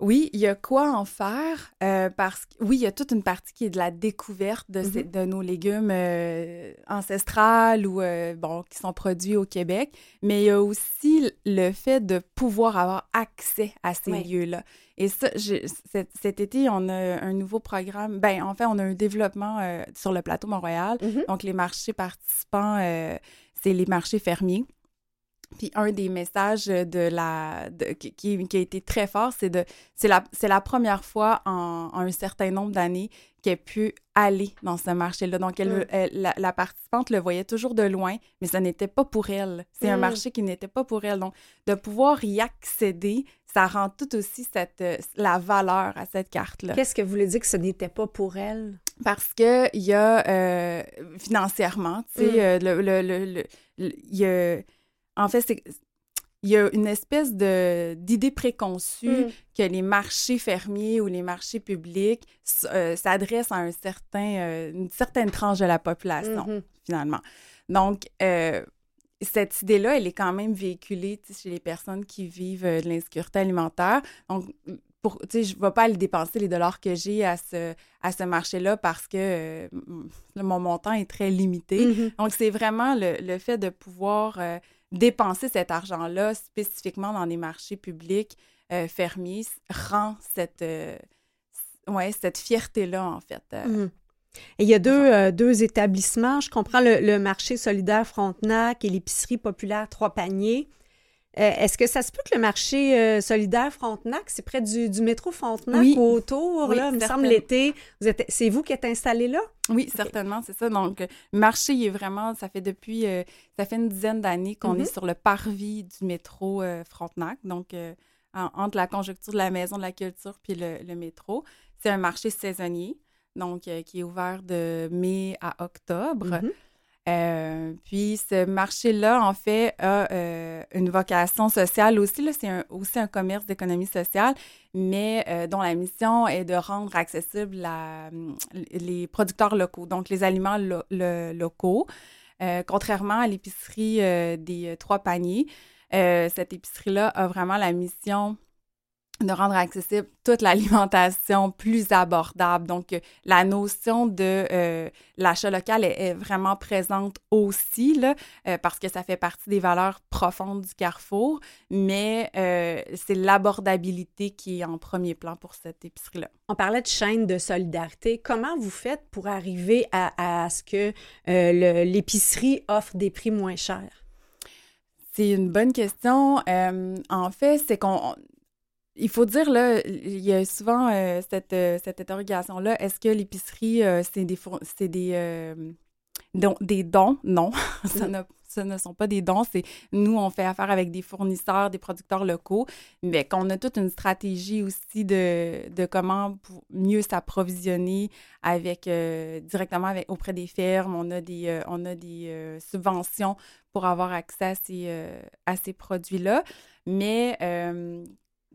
Oui, il y a quoi en faire? Euh, parce que oui, il y a toute une partie qui est de la découverte de, ces- Mhm. de nos légumes euh, ancestrales ou euh, bon qui sont produits au Québec, mais il y a aussi le fait de pouvoir avoir accès à ces Oui. lieux-là. Et ça, cet, cet été, on a un nouveau programme. Ben, en fait, on a un développement sur le plateau Montréal. Mhm. Donc, les marchés participants, c'est les marchés fermiers. Puis un des messages de la de- qui, qui- a été très fort, c'est de c'est la c'est la première fois en, en un certain nombre d'années qu'elle pu aller dans ce marché-là. Donc elle, Mm. elle- la, la participante le voyait toujours de loin, mais ça n'était pas pour elle. C'est un Mm. marché qui n'était pas pour elle. Donc de pouvoir y accéder, ça rend tout aussi cette euh, la valeur à cette carte-là. Qu'est-ce que vous voulez dire que ce n'était pas pour elle? Parce que il y a euh, financièrement, tu sais, Mm. euh, le, le, le- le- le- il y a, en fait, c'est il y a une espèce de d'idée préconçue Mm. que les marchés fermiers ou les marchés publics euh, s'adressent à un certain, euh, une certaine tranche de la population, Mhm. finalement. Donc, euh, cette idée-là, elle est quand même véhiculée chez les personnes qui vivent de l'insécurité alimentaire. Donc, pour, je ne vais pas aller dépenser les dollars que j'ai à ce, à ce marché-là parce que mon montant est très limité. Mhm. Donc, c'est vraiment le, le fait de pouvoir dépenser cet argent-là spécifiquement dans des marchés publics euh, fermiers rend cette, euh, ouais, cette fierté-là, en fait. euh. Et il y a deux, euh, deux établissements. Je comprends le, le marché solidaire Frontenac et l'épicerie populaire Trois Paniers. Euh, Est-ce que ça se peut que le marché euh, solidaire Frontenac, c'est près du, du métro Frontenac Oui. ou autour? Oui, là, il me semble l'été. C'est vous qui êtes installé là? Oui, certainement, c'est ça. Donc, euh, le marché, il est vraiment, ça fait depuis, euh, ça fait une dizaine d'années qu'on est sur le parvis du métro Frontenac, donc en- entre la conjoncture de la Maison de la Culture puis le, le métro. C'est un marché saisonnier, donc qui est ouvert de mai à octobre. Mhm. Euh, puis ce marché-là, en fait, a euh, une vocation sociale aussi. C'est aussi un commerce d'économie sociale, mais euh, dont la mission est de rendre accessibles les producteurs locaux, donc les aliments lo- le- locaux. Euh, contrairement à l'épicerie euh, des trois paniers, cette épicerie-là a vraiment la mission de rendre accessible toute l'alimentation plus abordable. Donc, euh, la notion de euh, l'achat local est, est vraiment présente aussi, là, euh, parce que ça fait partie des valeurs profondes du Carrefour, mais euh, c'est l'abordabilité qui est en premier plan pour cette épicerie-là. On parlait de chaîne de solidarité. Comment vous faites pour arriver à, à ce que l'épicerie offre des prix moins chers? C'est une bonne question. En fait, c'est qu'on. Il faut dire, là, il y a souvent euh, cette, euh, cette interrogation-là. Est-ce que l'épicerie, euh, c'est des, four- c'est des, don- des dons? Non, ça Mm. ce ne sont pas des dons. C'est nous, on fait affaire avec des fournisseurs, des producteurs locaux, mais qu'on a toute une stratégie aussi de, de comment mieux s'approvisionner avec euh, directement avec, auprès des fermes. On a des, euh, on a des euh, subventions pour avoir accès à ces, à ces produits-là. Mais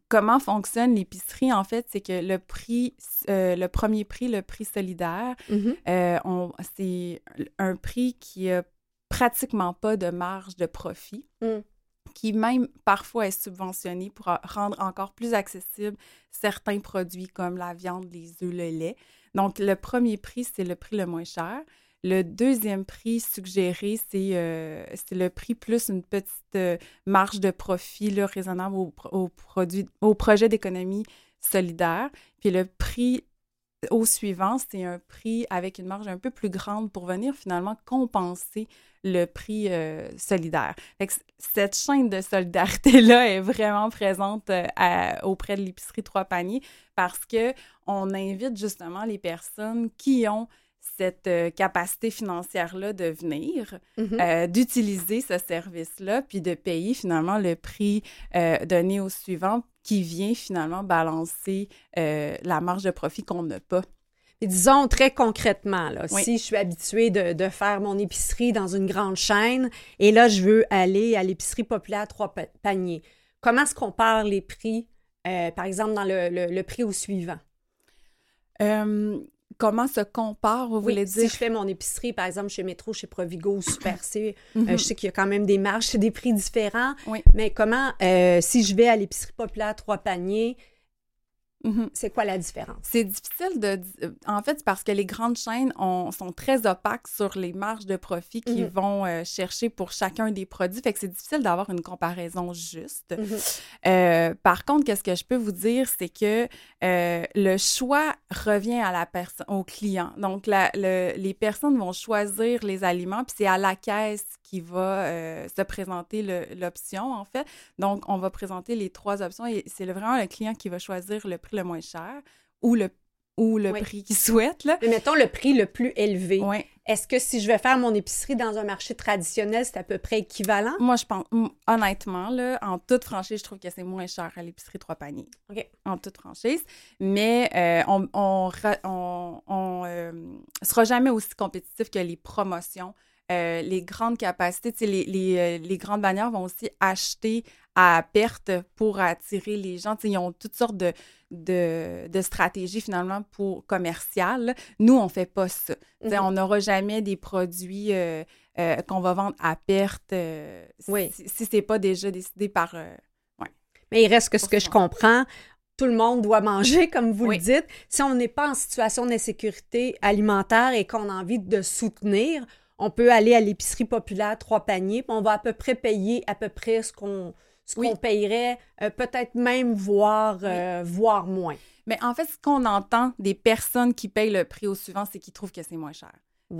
comment fonctionne l'épicerie, en fait, c'est que le prix, euh, le premier prix, le prix solidaire, Mhm. euh, c'est un prix qui a pratiquement pas de marge de profit, Mm. qui même parfois est subventionné pour rendre encore plus accessible certains produits comme la viande, les œufs, le lait. Donc, le premier prix, c'est le prix le moins cher. Le deuxième prix suggéré, c'est euh, le prix plus une petite euh, marge de profit là, raisonnable au produit, au projet d'économie solidaire. Puis le prix au suivant, c'est un prix avec une marge un peu plus grande pour venir finalement compenser le prix euh, solidaire. cette chaîne de solidarité-là est vraiment présente euh, auprès de l'épicerie Trois Paniers parce que on invite justement les personnes qui ont cette euh, capacité financière-là de venir, mm-hmm. d'utiliser ce service-là, puis de payer finalement le prix donné au suivant qui vient finalement balancer la marge de profit qu'on n'a pas disons très concrètement, là, si je suis habituée de, faire mon épicerie dans une grande chaîne et là, je veux aller à l'épicerie populaire trois paniers, comment est-ce qu'on parle les prix, euh, par exemple, dans le, prix au suivant? Comment se compare, vous voulez dire? Si je fais mon épicerie, par exemple, chez Métro, chez Provigo ou Super C, euh, mhm. je sais qu'il y a quand même des marges, des prix différents. Mais comment, euh, si je vais à l'épicerie populaire trois paniers, Mm-hmm. C'est quoi la différence? C'est difficile de. Euh, en fait, parce que les grandes chaînes sont très opaques sur les marges de profit qu'ils mm-hmm. vont euh, chercher pour chacun des produits. Fait que c'est difficile d'avoir une comparaison juste. Mm-hmm. Euh, par contre, qu'est-ce que je peux vous dire, c'est que le choix revient à la personne, au client. Donc, les personnes vont choisir les aliments, puis c'est à la caisse qui va se présenter l'option, en fait. Donc, on va présenter les trois options et c'est vraiment le client qui va choisir le prix le moins cher ou le, ou le prix qu'il souhaite. Là. Mais mettons le prix le plus élevé. Est-ce que si je vais faire mon épicerie dans un marché traditionnel, c'est à peu près équivalent? Moi, je pense, honnêtement, là, en toute franchise, je trouve que c'est moins cher à l'épicerie Trois Paniers. OK. En toute franchise. Mais euh, on on, on, euh, sera jamais aussi compétitif que les promotions. Euh, les grandes capacités, les, les, les, grandes bannières vont aussi acheter à perte pour attirer les gens. ils ont toutes sortes de, de, stratégies finalement pour commerciales. Nous, on ne fait pas ça. Mm-hmm. On n'aura jamais des produits euh, euh, qu'on va vendre à perte euh, si, si ce n'est pas déjà décidé par... Mais il reste que ce que je comprends, tout le monde doit manger, comme vous le dites. Si on n'est pas en situation d'insécurité alimentaire et qu'on a envie de soutenir, on peut aller à l'épicerie populaire trois paniers, puis on va à peu près payer à peu près ce qu'on ce qu'on payerait, euh, peut-être même voir, euh, voir moins. Mais en fait, ce qu'on entend des personnes qui payent le prix au suivant, c'est qu'ils trouvent que c'est moins cher.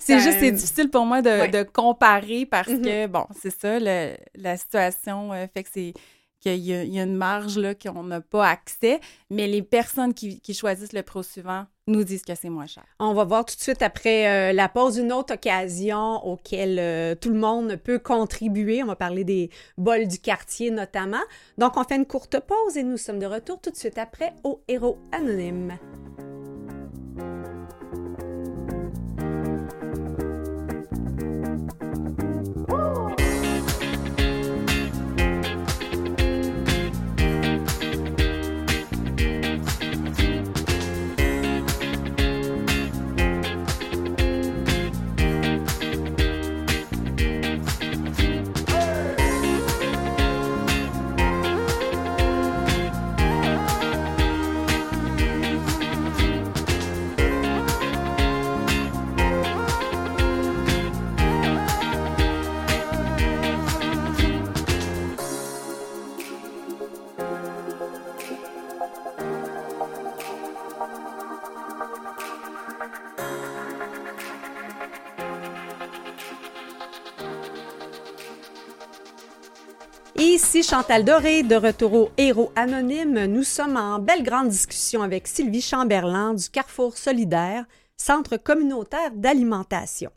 c'est juste, c'est difficile pour moi de, comparer parce mm-hmm. que, bon, c'est ça, la situation euh, fait que c'est qu'il y, a une marge là qu'on n'a pas accès, mais les personnes qui, choisissent le pro suivant nous disent que c'est moins cher. On va voir tout de suite après euh, la pause une autre occasion auquel euh, tout le monde peut contribuer. On va parler des bols du quartier notamment. Donc on fait une courte pause et nous sommes de retour tout de suite après au Héros Anonyme. Ici Chantal Doré, de retour au Héros Anonyme. Nous sommes en belle grande discussion avec Sylvie Chamberlain du Carrefour Solidaire, centre communautaire d'alimentation.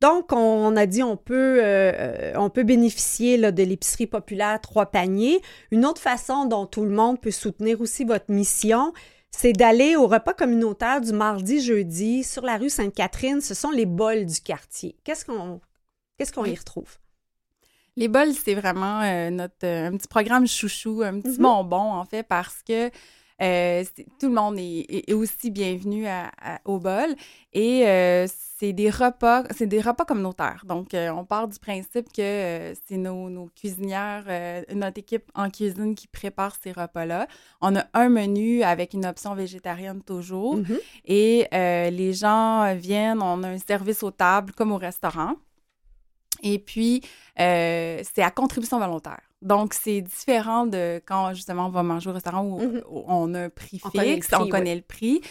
Donc, on a dit on peut, euh, on peut bénéficier là, de l'épicerie populaire Trois Paniers. Une autre façon dont tout le monde peut soutenir aussi votre mission, c'est d'aller au repas communautaire du mardi-jeudi sur la rue Sainte-Catherine. Ce sont les bols du quartier. Qu'est-ce qu'on qu'est-ce qu'on y retrouve? Les bols, c'est vraiment euh, notre euh, un petit programme chouchou, un petit mm-hmm. bonbon, en fait, parce que euh, tout le monde est, aussi bienvenu au bol. Et c'est des repas, c'est des repas communautaires. Donc, on part du principe que c'est nos, cuisinières, notre équipe en cuisine qui prépare ces repas-là. On a un menu avec une option végétarienne toujours. Mm-hmm. Et les gens viennent, on a un service aux tables comme au restaurant. Et puis, euh, c'est à contribution volontaire. Donc, c'est différent de quand justement on va manger au restaurant où, mm-hmm. on a un prix fixe, on connaît le prix.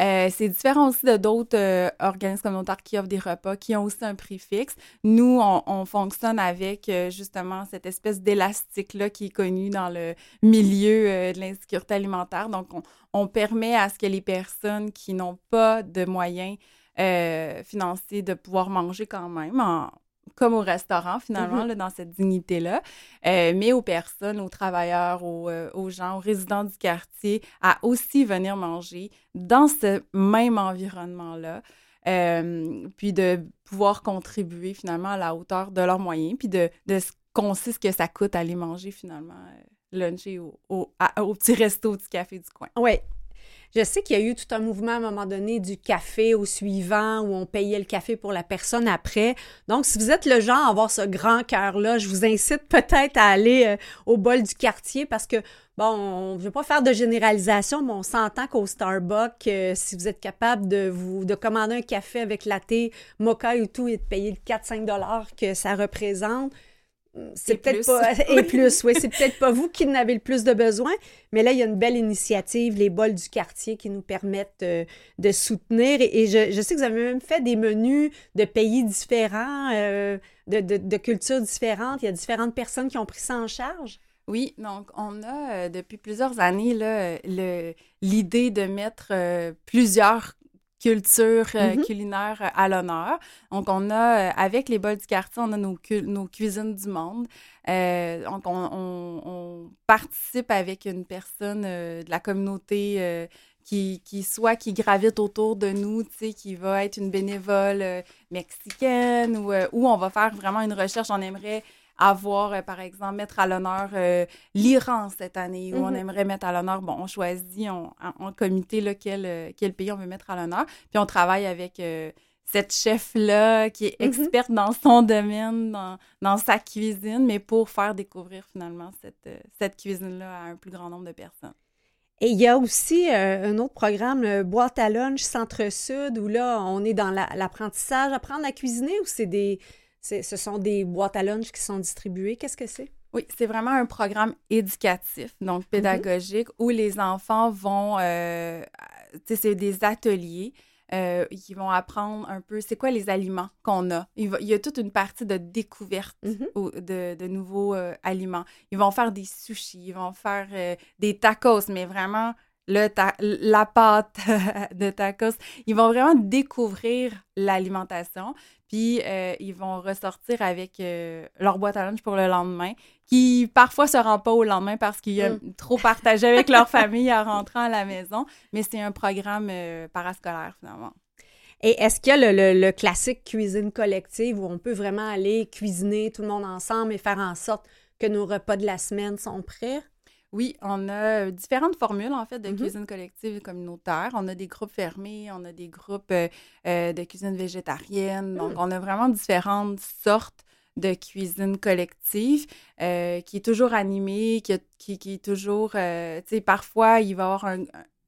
Euh, c'est différent aussi de d'autres euh, organismes communautaires qui offrent des repas, qui ont aussi un prix fixe. Nous, on, fonctionne avec euh, justement cette espèce d'élastique-là qui est connu dans le milieu de l'insécurité alimentaire. Donc, on, permet à ce que les personnes qui n'ont pas de moyens financiers de pouvoir manger quand même en, comme au restaurant, finalement, mm-hmm. dans cette dignité-là, euh, mais aux personnes, aux travailleurs, euh, aux, gens, aux résidents du quartier, à aussi venir manger dans ce même environnement-là. Euh, puis de pouvoir contribuer finalement à la hauteur de leurs moyens, puis de, de ce qu'on sait ce que ça coûte aller manger finalement luncher au, au, au, petit resto du café du coin. Oui, je sais qu'il y a eu tout un mouvement à un moment donné du café au suivant où on payait le café pour la personne après. Donc, si vous êtes le genre à avoir ce grand cœur-là, je vous incite peut-être à aller euh, au bol du quartier parce que, bon, on ne veut pas faire de généralisation, mais on s'entend qu'au Starbucks, euh, si vous êtes capable de vous de commander un café avec latte, mocha et tout et de payer le 4-5 dollars que ça représente, c'est peut-être pas et plus oui c'est peut-être pas vous qui en avez le plus de besoin mais là il y a une belle initiative les bols du quartier qui nous permettent euh, de soutenir. Et, je, sais que vous avez même fait des menus de pays différents euh, de, cultures différentes. Il y a différentes personnes qui ont pris ça en charge. Oui, donc on a euh, depuis plusieurs années l'idée de mettre plusieurs culture euh, mm-hmm. culinaire euh, à l'honneur. Donc, on a, euh, avec les bols du quartier, on a nos, nos cuisines du monde. donc, on, participe avec une personne de la communauté qui, qui, soit qui gravite autour de nous, tu sais, qui va être une bénévole mexicaine ou où on va faire vraiment une recherche. On aimerait avoir, euh, par exemple, mettre à l'honneur euh, l'Iran cette année, où on mm-hmm. aimerait mettre à l'honneur, bon, on choisit en, comité là, quel, euh, quel, pays on veut mettre à l'honneur, puis on travaille avec cette chef-là qui est mm-hmm. experte dans son domaine, dans, dans, sa cuisine, mais pour faire découvrir finalement cette, cette cuisine-là à un plus grand nombre de personnes. Et il y a aussi un autre programme, le Boîte à lunch Centre-Sud, où là, on est dans l'apprentissage, apprendre à cuisiner, ou c'est des, ce sont des boîtes à lunch qui sont distribuées. Qu'est-ce que c'est? Oui, c'est vraiment un programme éducatif, donc mhm. pédagogique, où les enfants vont, euh, c'est des ateliers euh, qui vont apprendre un peu c'est quoi les aliments qu'on a. Il, y a toute une partie de découverte mhm. de, de, nouveaux euh, aliments. Ils vont faire des sushis, ils vont faire des tacos, mais vraiment le la pâte de tacos. Ils vont vraiment découvrir l'alimentation. Puis euh, ils vont ressortir avec euh, leur boîte à lunch pour le lendemain, qui parfois se rend pas au lendemain parce qu'ils ont mm. trop partagé avec leur famille en rentrant à la maison. Mais c'est un programme euh, parascolaire finalement. Et est-ce qu'il y a le, le, classique cuisine collective où on peut vraiment aller cuisiner tout le monde ensemble et faire en sorte que nos repas de la semaine sont prêts? Oui, on a différentes formules, en fait, de mm-hmm. cuisine collective et communautaire. On a des groupes fermés, on a des groupes euh, euh, de cuisine végétarienne. Donc, mm. on a vraiment différentes sortes de cuisine collective euh, qui est toujours animée, qui, qui, est toujours... tu sais, parfois, il va y avoir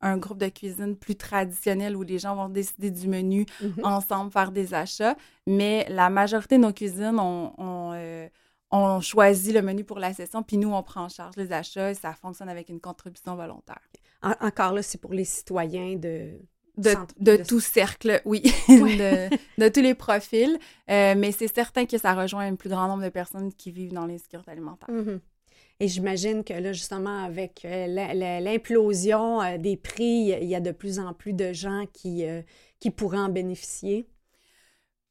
un, groupe de cuisine plus traditionnel où les gens vont décider du menu mm-hmm. ensemble, faire des achats. Mais la majorité de nos cuisines ont on choisit le menu pour la session, puis nous, on prend en charge les achats et ça fonctionne avec une contribution volontaire. encore là, c'est pour les citoyens de... De, de, tout cercle, oui, de, tous les profils, euh, mais c'est certain que ça rejoint un plus grand nombre de personnes qui vivent dans l'insécurité alimentaire. Mm-hmm. Et j'imagine que là, justement, avec euh, l'implosion euh, des prix, il y a de plus en plus de gens qui, qui pourraient en bénéficier.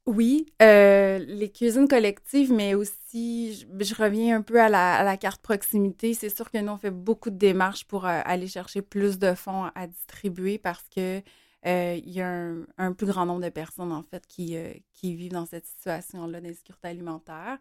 Oui, euh, les cuisines collectives, mais aussi, je, reviens un peu à la, carte proximité. C'est sûr que nous, on fait beaucoup de démarches pour euh, aller chercher plus de fonds à distribuer parce que euh, il y a un, plus grand nombre de personnes, en fait, qui, qui vivent dans cette situation-là d'insécurité alimentaire.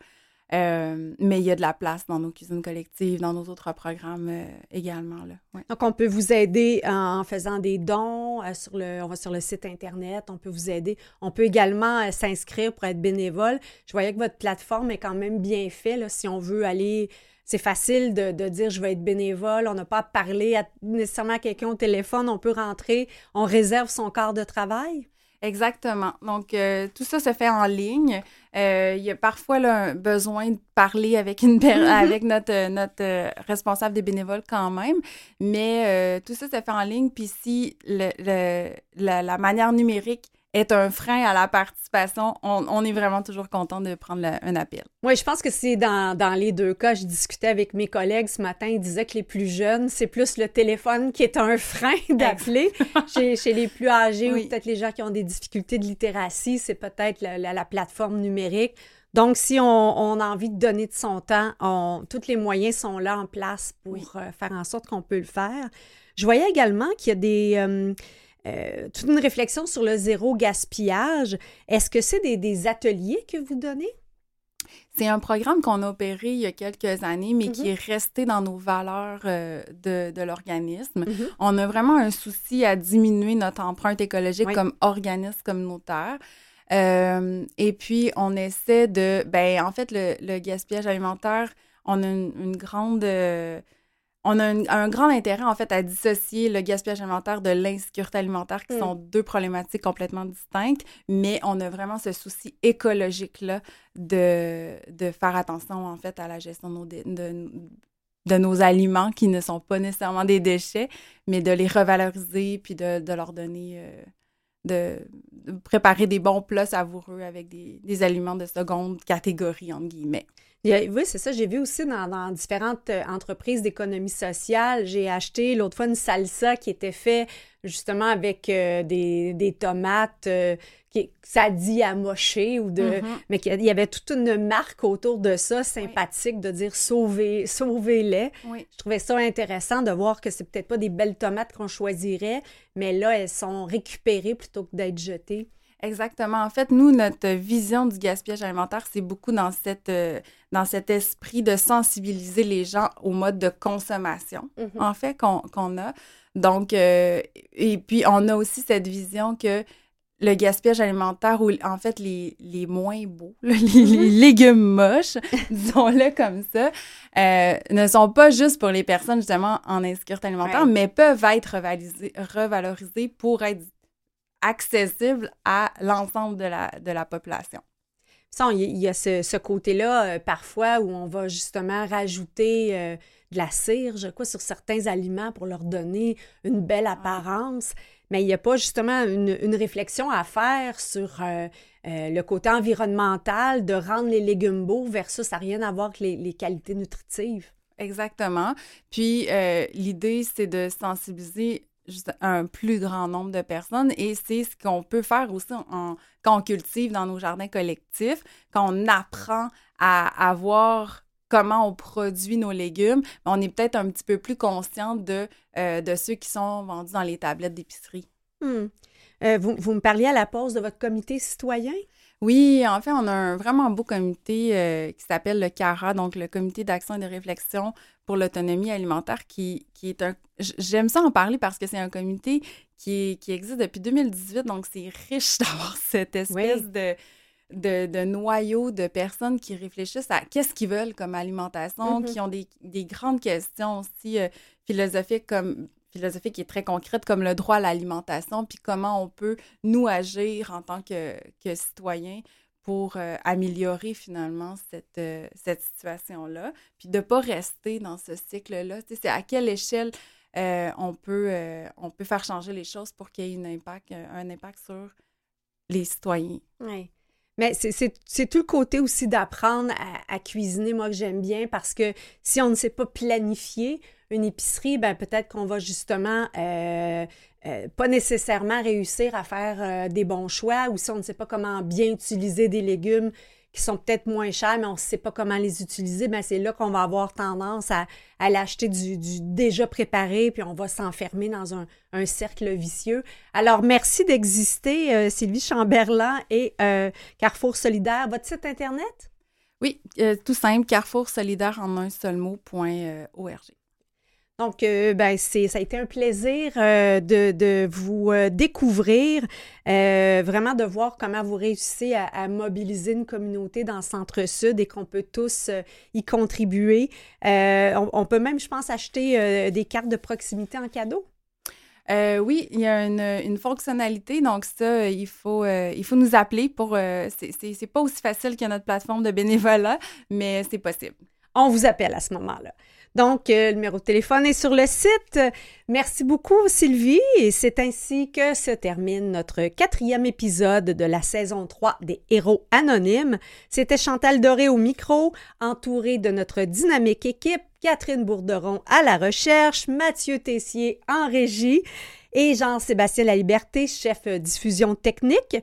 Euh, mais il y a de la place dans nos cuisines collectives, dans nos autres programmes euh, également. Là. Donc, on peut vous aider en faisant des dons euh, sur le, on va sur le site Internet, on peut vous aider. On peut également s'inscrire pour être bénévole. Je voyais que votre plateforme est quand même bien faite. Si on veut aller c'est facile de, de, dire je vais être bénévole, on n'a pas à parler nécessairement à quelqu'un au téléphone, on peut rentrer, on réserve son quart de travail. Exactement. Donc, euh, tout ça se fait en ligne. Euh, il y a parfois un besoin de parler avec, une mm-hmm. avec notre, notre responsable des bénévoles quand même, mais tout ça se fait en ligne. Puis si le, la, la, manière numérique est un frein à la participation, on, est vraiment toujours content de prendre un appel. Oui, je pense que c'est dans, dans, les deux cas. Je discutais avec mes collègues ce matin, ils disaient que les plus jeunes, c'est plus le téléphone qui est un frein d'appeler. chez, chez, les plus âgés ou peut-être les gens qui ont des difficultés de littératie, c'est peut-être la, la, plateforme numérique. Donc, si on, on, a envie de donner de son temps, on, tous les moyens sont là en place pour euh, faire en sorte qu'on peut le faire. Je voyais également qu'il y a des... Euh, euh, toute une réflexion sur le zéro gaspillage. Est-ce que c'est des, ateliers que vous donnez? C'est un programme qu'on a opéré il y a quelques années, mais qui mm-hmm. est resté dans nos valeurs euh, de, l'organisme. Mm-hmm. On a vraiment un souci à diminuer notre empreinte écologique comme organisme communautaire. Euh, et puis, on essaie de... Ben, en fait, le, gaspillage alimentaire, on a une, grande on a un, grand intérêt, en fait, à dissocier le gaspillage alimentaire de l'insécurité alimentaire, qui mm. sont deux problématiques complètement distinctes, mais on a vraiment ce souci écologique-là de, de faire attention, en fait, à la gestion de nos, de, nos aliments qui ne sont pas nécessairement des déchets, mais de les revaloriser puis de, leur donner, euh, de, préparer des bons plats savoureux avec des, des aliments de seconde catégorie, entre guillemets oui, c'est ça. J'ai vu aussi dans, différentes euh, entreprises d'économie sociale, j'ai acheté l'autre fois une salsa qui était faite justement avec euh, des, tomates euh, qui ça dit amoché ou de mm-hmm. mais il y avait toute une marque autour de ça sympathique de dire sauver sauvez-les. Je trouvais ça intéressant de voir que c'est peut-être pas des belles tomates qu'on choisirait, mais là elles sont récupérées plutôt que d'être jetées. Exactement. En fait, nous, notre vision du gaspillage alimentaire, c'est beaucoup dans, cette, euh, dans cet esprit de sensibiliser les gens au mode de consommation, mm-hmm. en fait, qu'on a. Donc, euh, et puis, on a aussi cette vision que le gaspillage alimentaire, ou en fait, les, les moins beaux, les, mm-hmm. légumes moches, disons-le comme ça, euh, ne sont pas juste pour les personnes, justement, en insécurité alimentaire, mais peuvent être revalorisés pour être accessible à l'ensemble de la, de la population. il y a ce, côté-là, euh, parfois, où on va justement rajouter euh, de la cire, je crois, sur certains aliments pour leur donner une belle apparence. Mais il n'y a pas justement une, réflexion à faire sur euh, le côté environnemental de rendre les légumes beaux versus ça n'a rien à voir avec les, les qualités nutritives. Exactement. Puis l'idée, c'est de sensibiliser un plus grand nombre de personnes et c'est ce qu'on peut faire aussi en, quand on cultive dans nos jardins collectifs, quand on apprend à, voir comment on produit nos légumes, on est peut-être un petit peu plus conscient de, euh, ceux qui sont vendus dans les tablettes d'épicerie. Hmm. Euh, vous, vous, me parliez à la pause de votre comité citoyen? Oui, en fait, on a un vraiment beau comité euh, qui s'appelle le CARA, donc le Comité d'action et de réflexion pour l'autonomie alimentaire, qui, qui est un... J'aime ça en parler parce que c'est un comité qui, qui existe depuis 2018, donc c'est riche d'avoir cette espèce de, de, noyau de personnes qui réfléchissent à qu'est-ce qu'ils veulent comme alimentation, mm-hmm. qui ont des, des, grandes questions aussi euh, philosophiques comme philosophie qui est très concrète comme le droit à l'alimentation, puis comment on peut nous agir en tant que, que citoyens pour euh, améliorer finalement cette, euh, cette situation-là, puis de ne pas rester dans ce cycle-là. C'est à quelle échelle euh, on, peut, on peut faire changer les choses pour qu'il y ait un impact, un impact sur les citoyens? Oui. Mais c'est tout le côté aussi d'apprendre à, cuisiner, moi, que j'aime bien, parce que si on ne sait pas planifier une épicerie, ben peut-être qu'on va justement euh, euh, pas nécessairement réussir à faire euh, des bons choix, ou si on ne sait pas comment bien utiliser des légumes qui sont peut-être moins chers, mais on ne sait pas comment les utiliser, ben c'est là qu'on va avoir tendance à, à l'acheter du, déjà préparé, puis on va s'enfermer dans un, cercle vicieux. Alors, merci d'exister, euh, Sylvie Chamberlain et euh, Carrefour Solidaire. Votre site Internet? Oui, euh, tout simple, Carrefour Solidaire en un seul mot.org. Donc, euh, ben, c'est, ça a été un plaisir euh, de, vous euh, découvrir, vraiment de voir comment vous réussissez à, mobiliser une communauté dans le centre-sud et qu'on peut tous y contribuer. On, peut même, je pense, acheter des cartes de proximité en cadeau. Euh, oui, il y a une, fonctionnalité, donc ça, il faut, il faut nous appeler pour... c'est pas aussi facile que notre plateforme de bénévolat, mais c'est possible. On vous appelle à ce moment-là. Donc, euh, le numéro de téléphone est sur le site. Merci beaucoup, Sylvie. Et c'est ainsi que se termine notre quatrième épisode de la saison 3 des Héros Anonymes. C'était Chantal Doré au micro, entourée de notre dynamique équipe, Catherine Bourderon à la recherche, Mathieu Tessier en régie et Jean-Sébastien Laliberté, chef diffusion technique.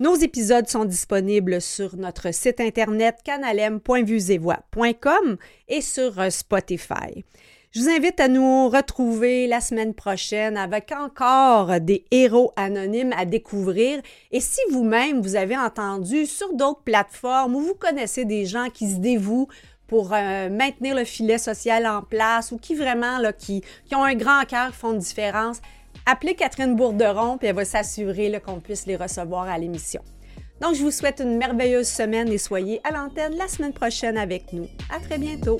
Nos épisodes sont disponibles sur notre site internet canalem.vuesetvoix.com et sur euh, Spotify. Je vous invite à nous retrouver la semaine prochaine avec encore des héros anonymes à découvrir. Et si vous-même, vous avez entendu sur d'autres plateformes ou vous connaissez des gens qui se dévouent pour euh, maintenir le filet social en place ou qui vraiment, qui, qui ont un grand cœur, font une différence, appelez Catherine Bourderon, puis elle va s'assurer qu'on puisse les recevoir à l'émission. Donc, je vous souhaite une merveilleuse semaine et soyez à l'antenne la semaine prochaine avec nous. À très bientôt!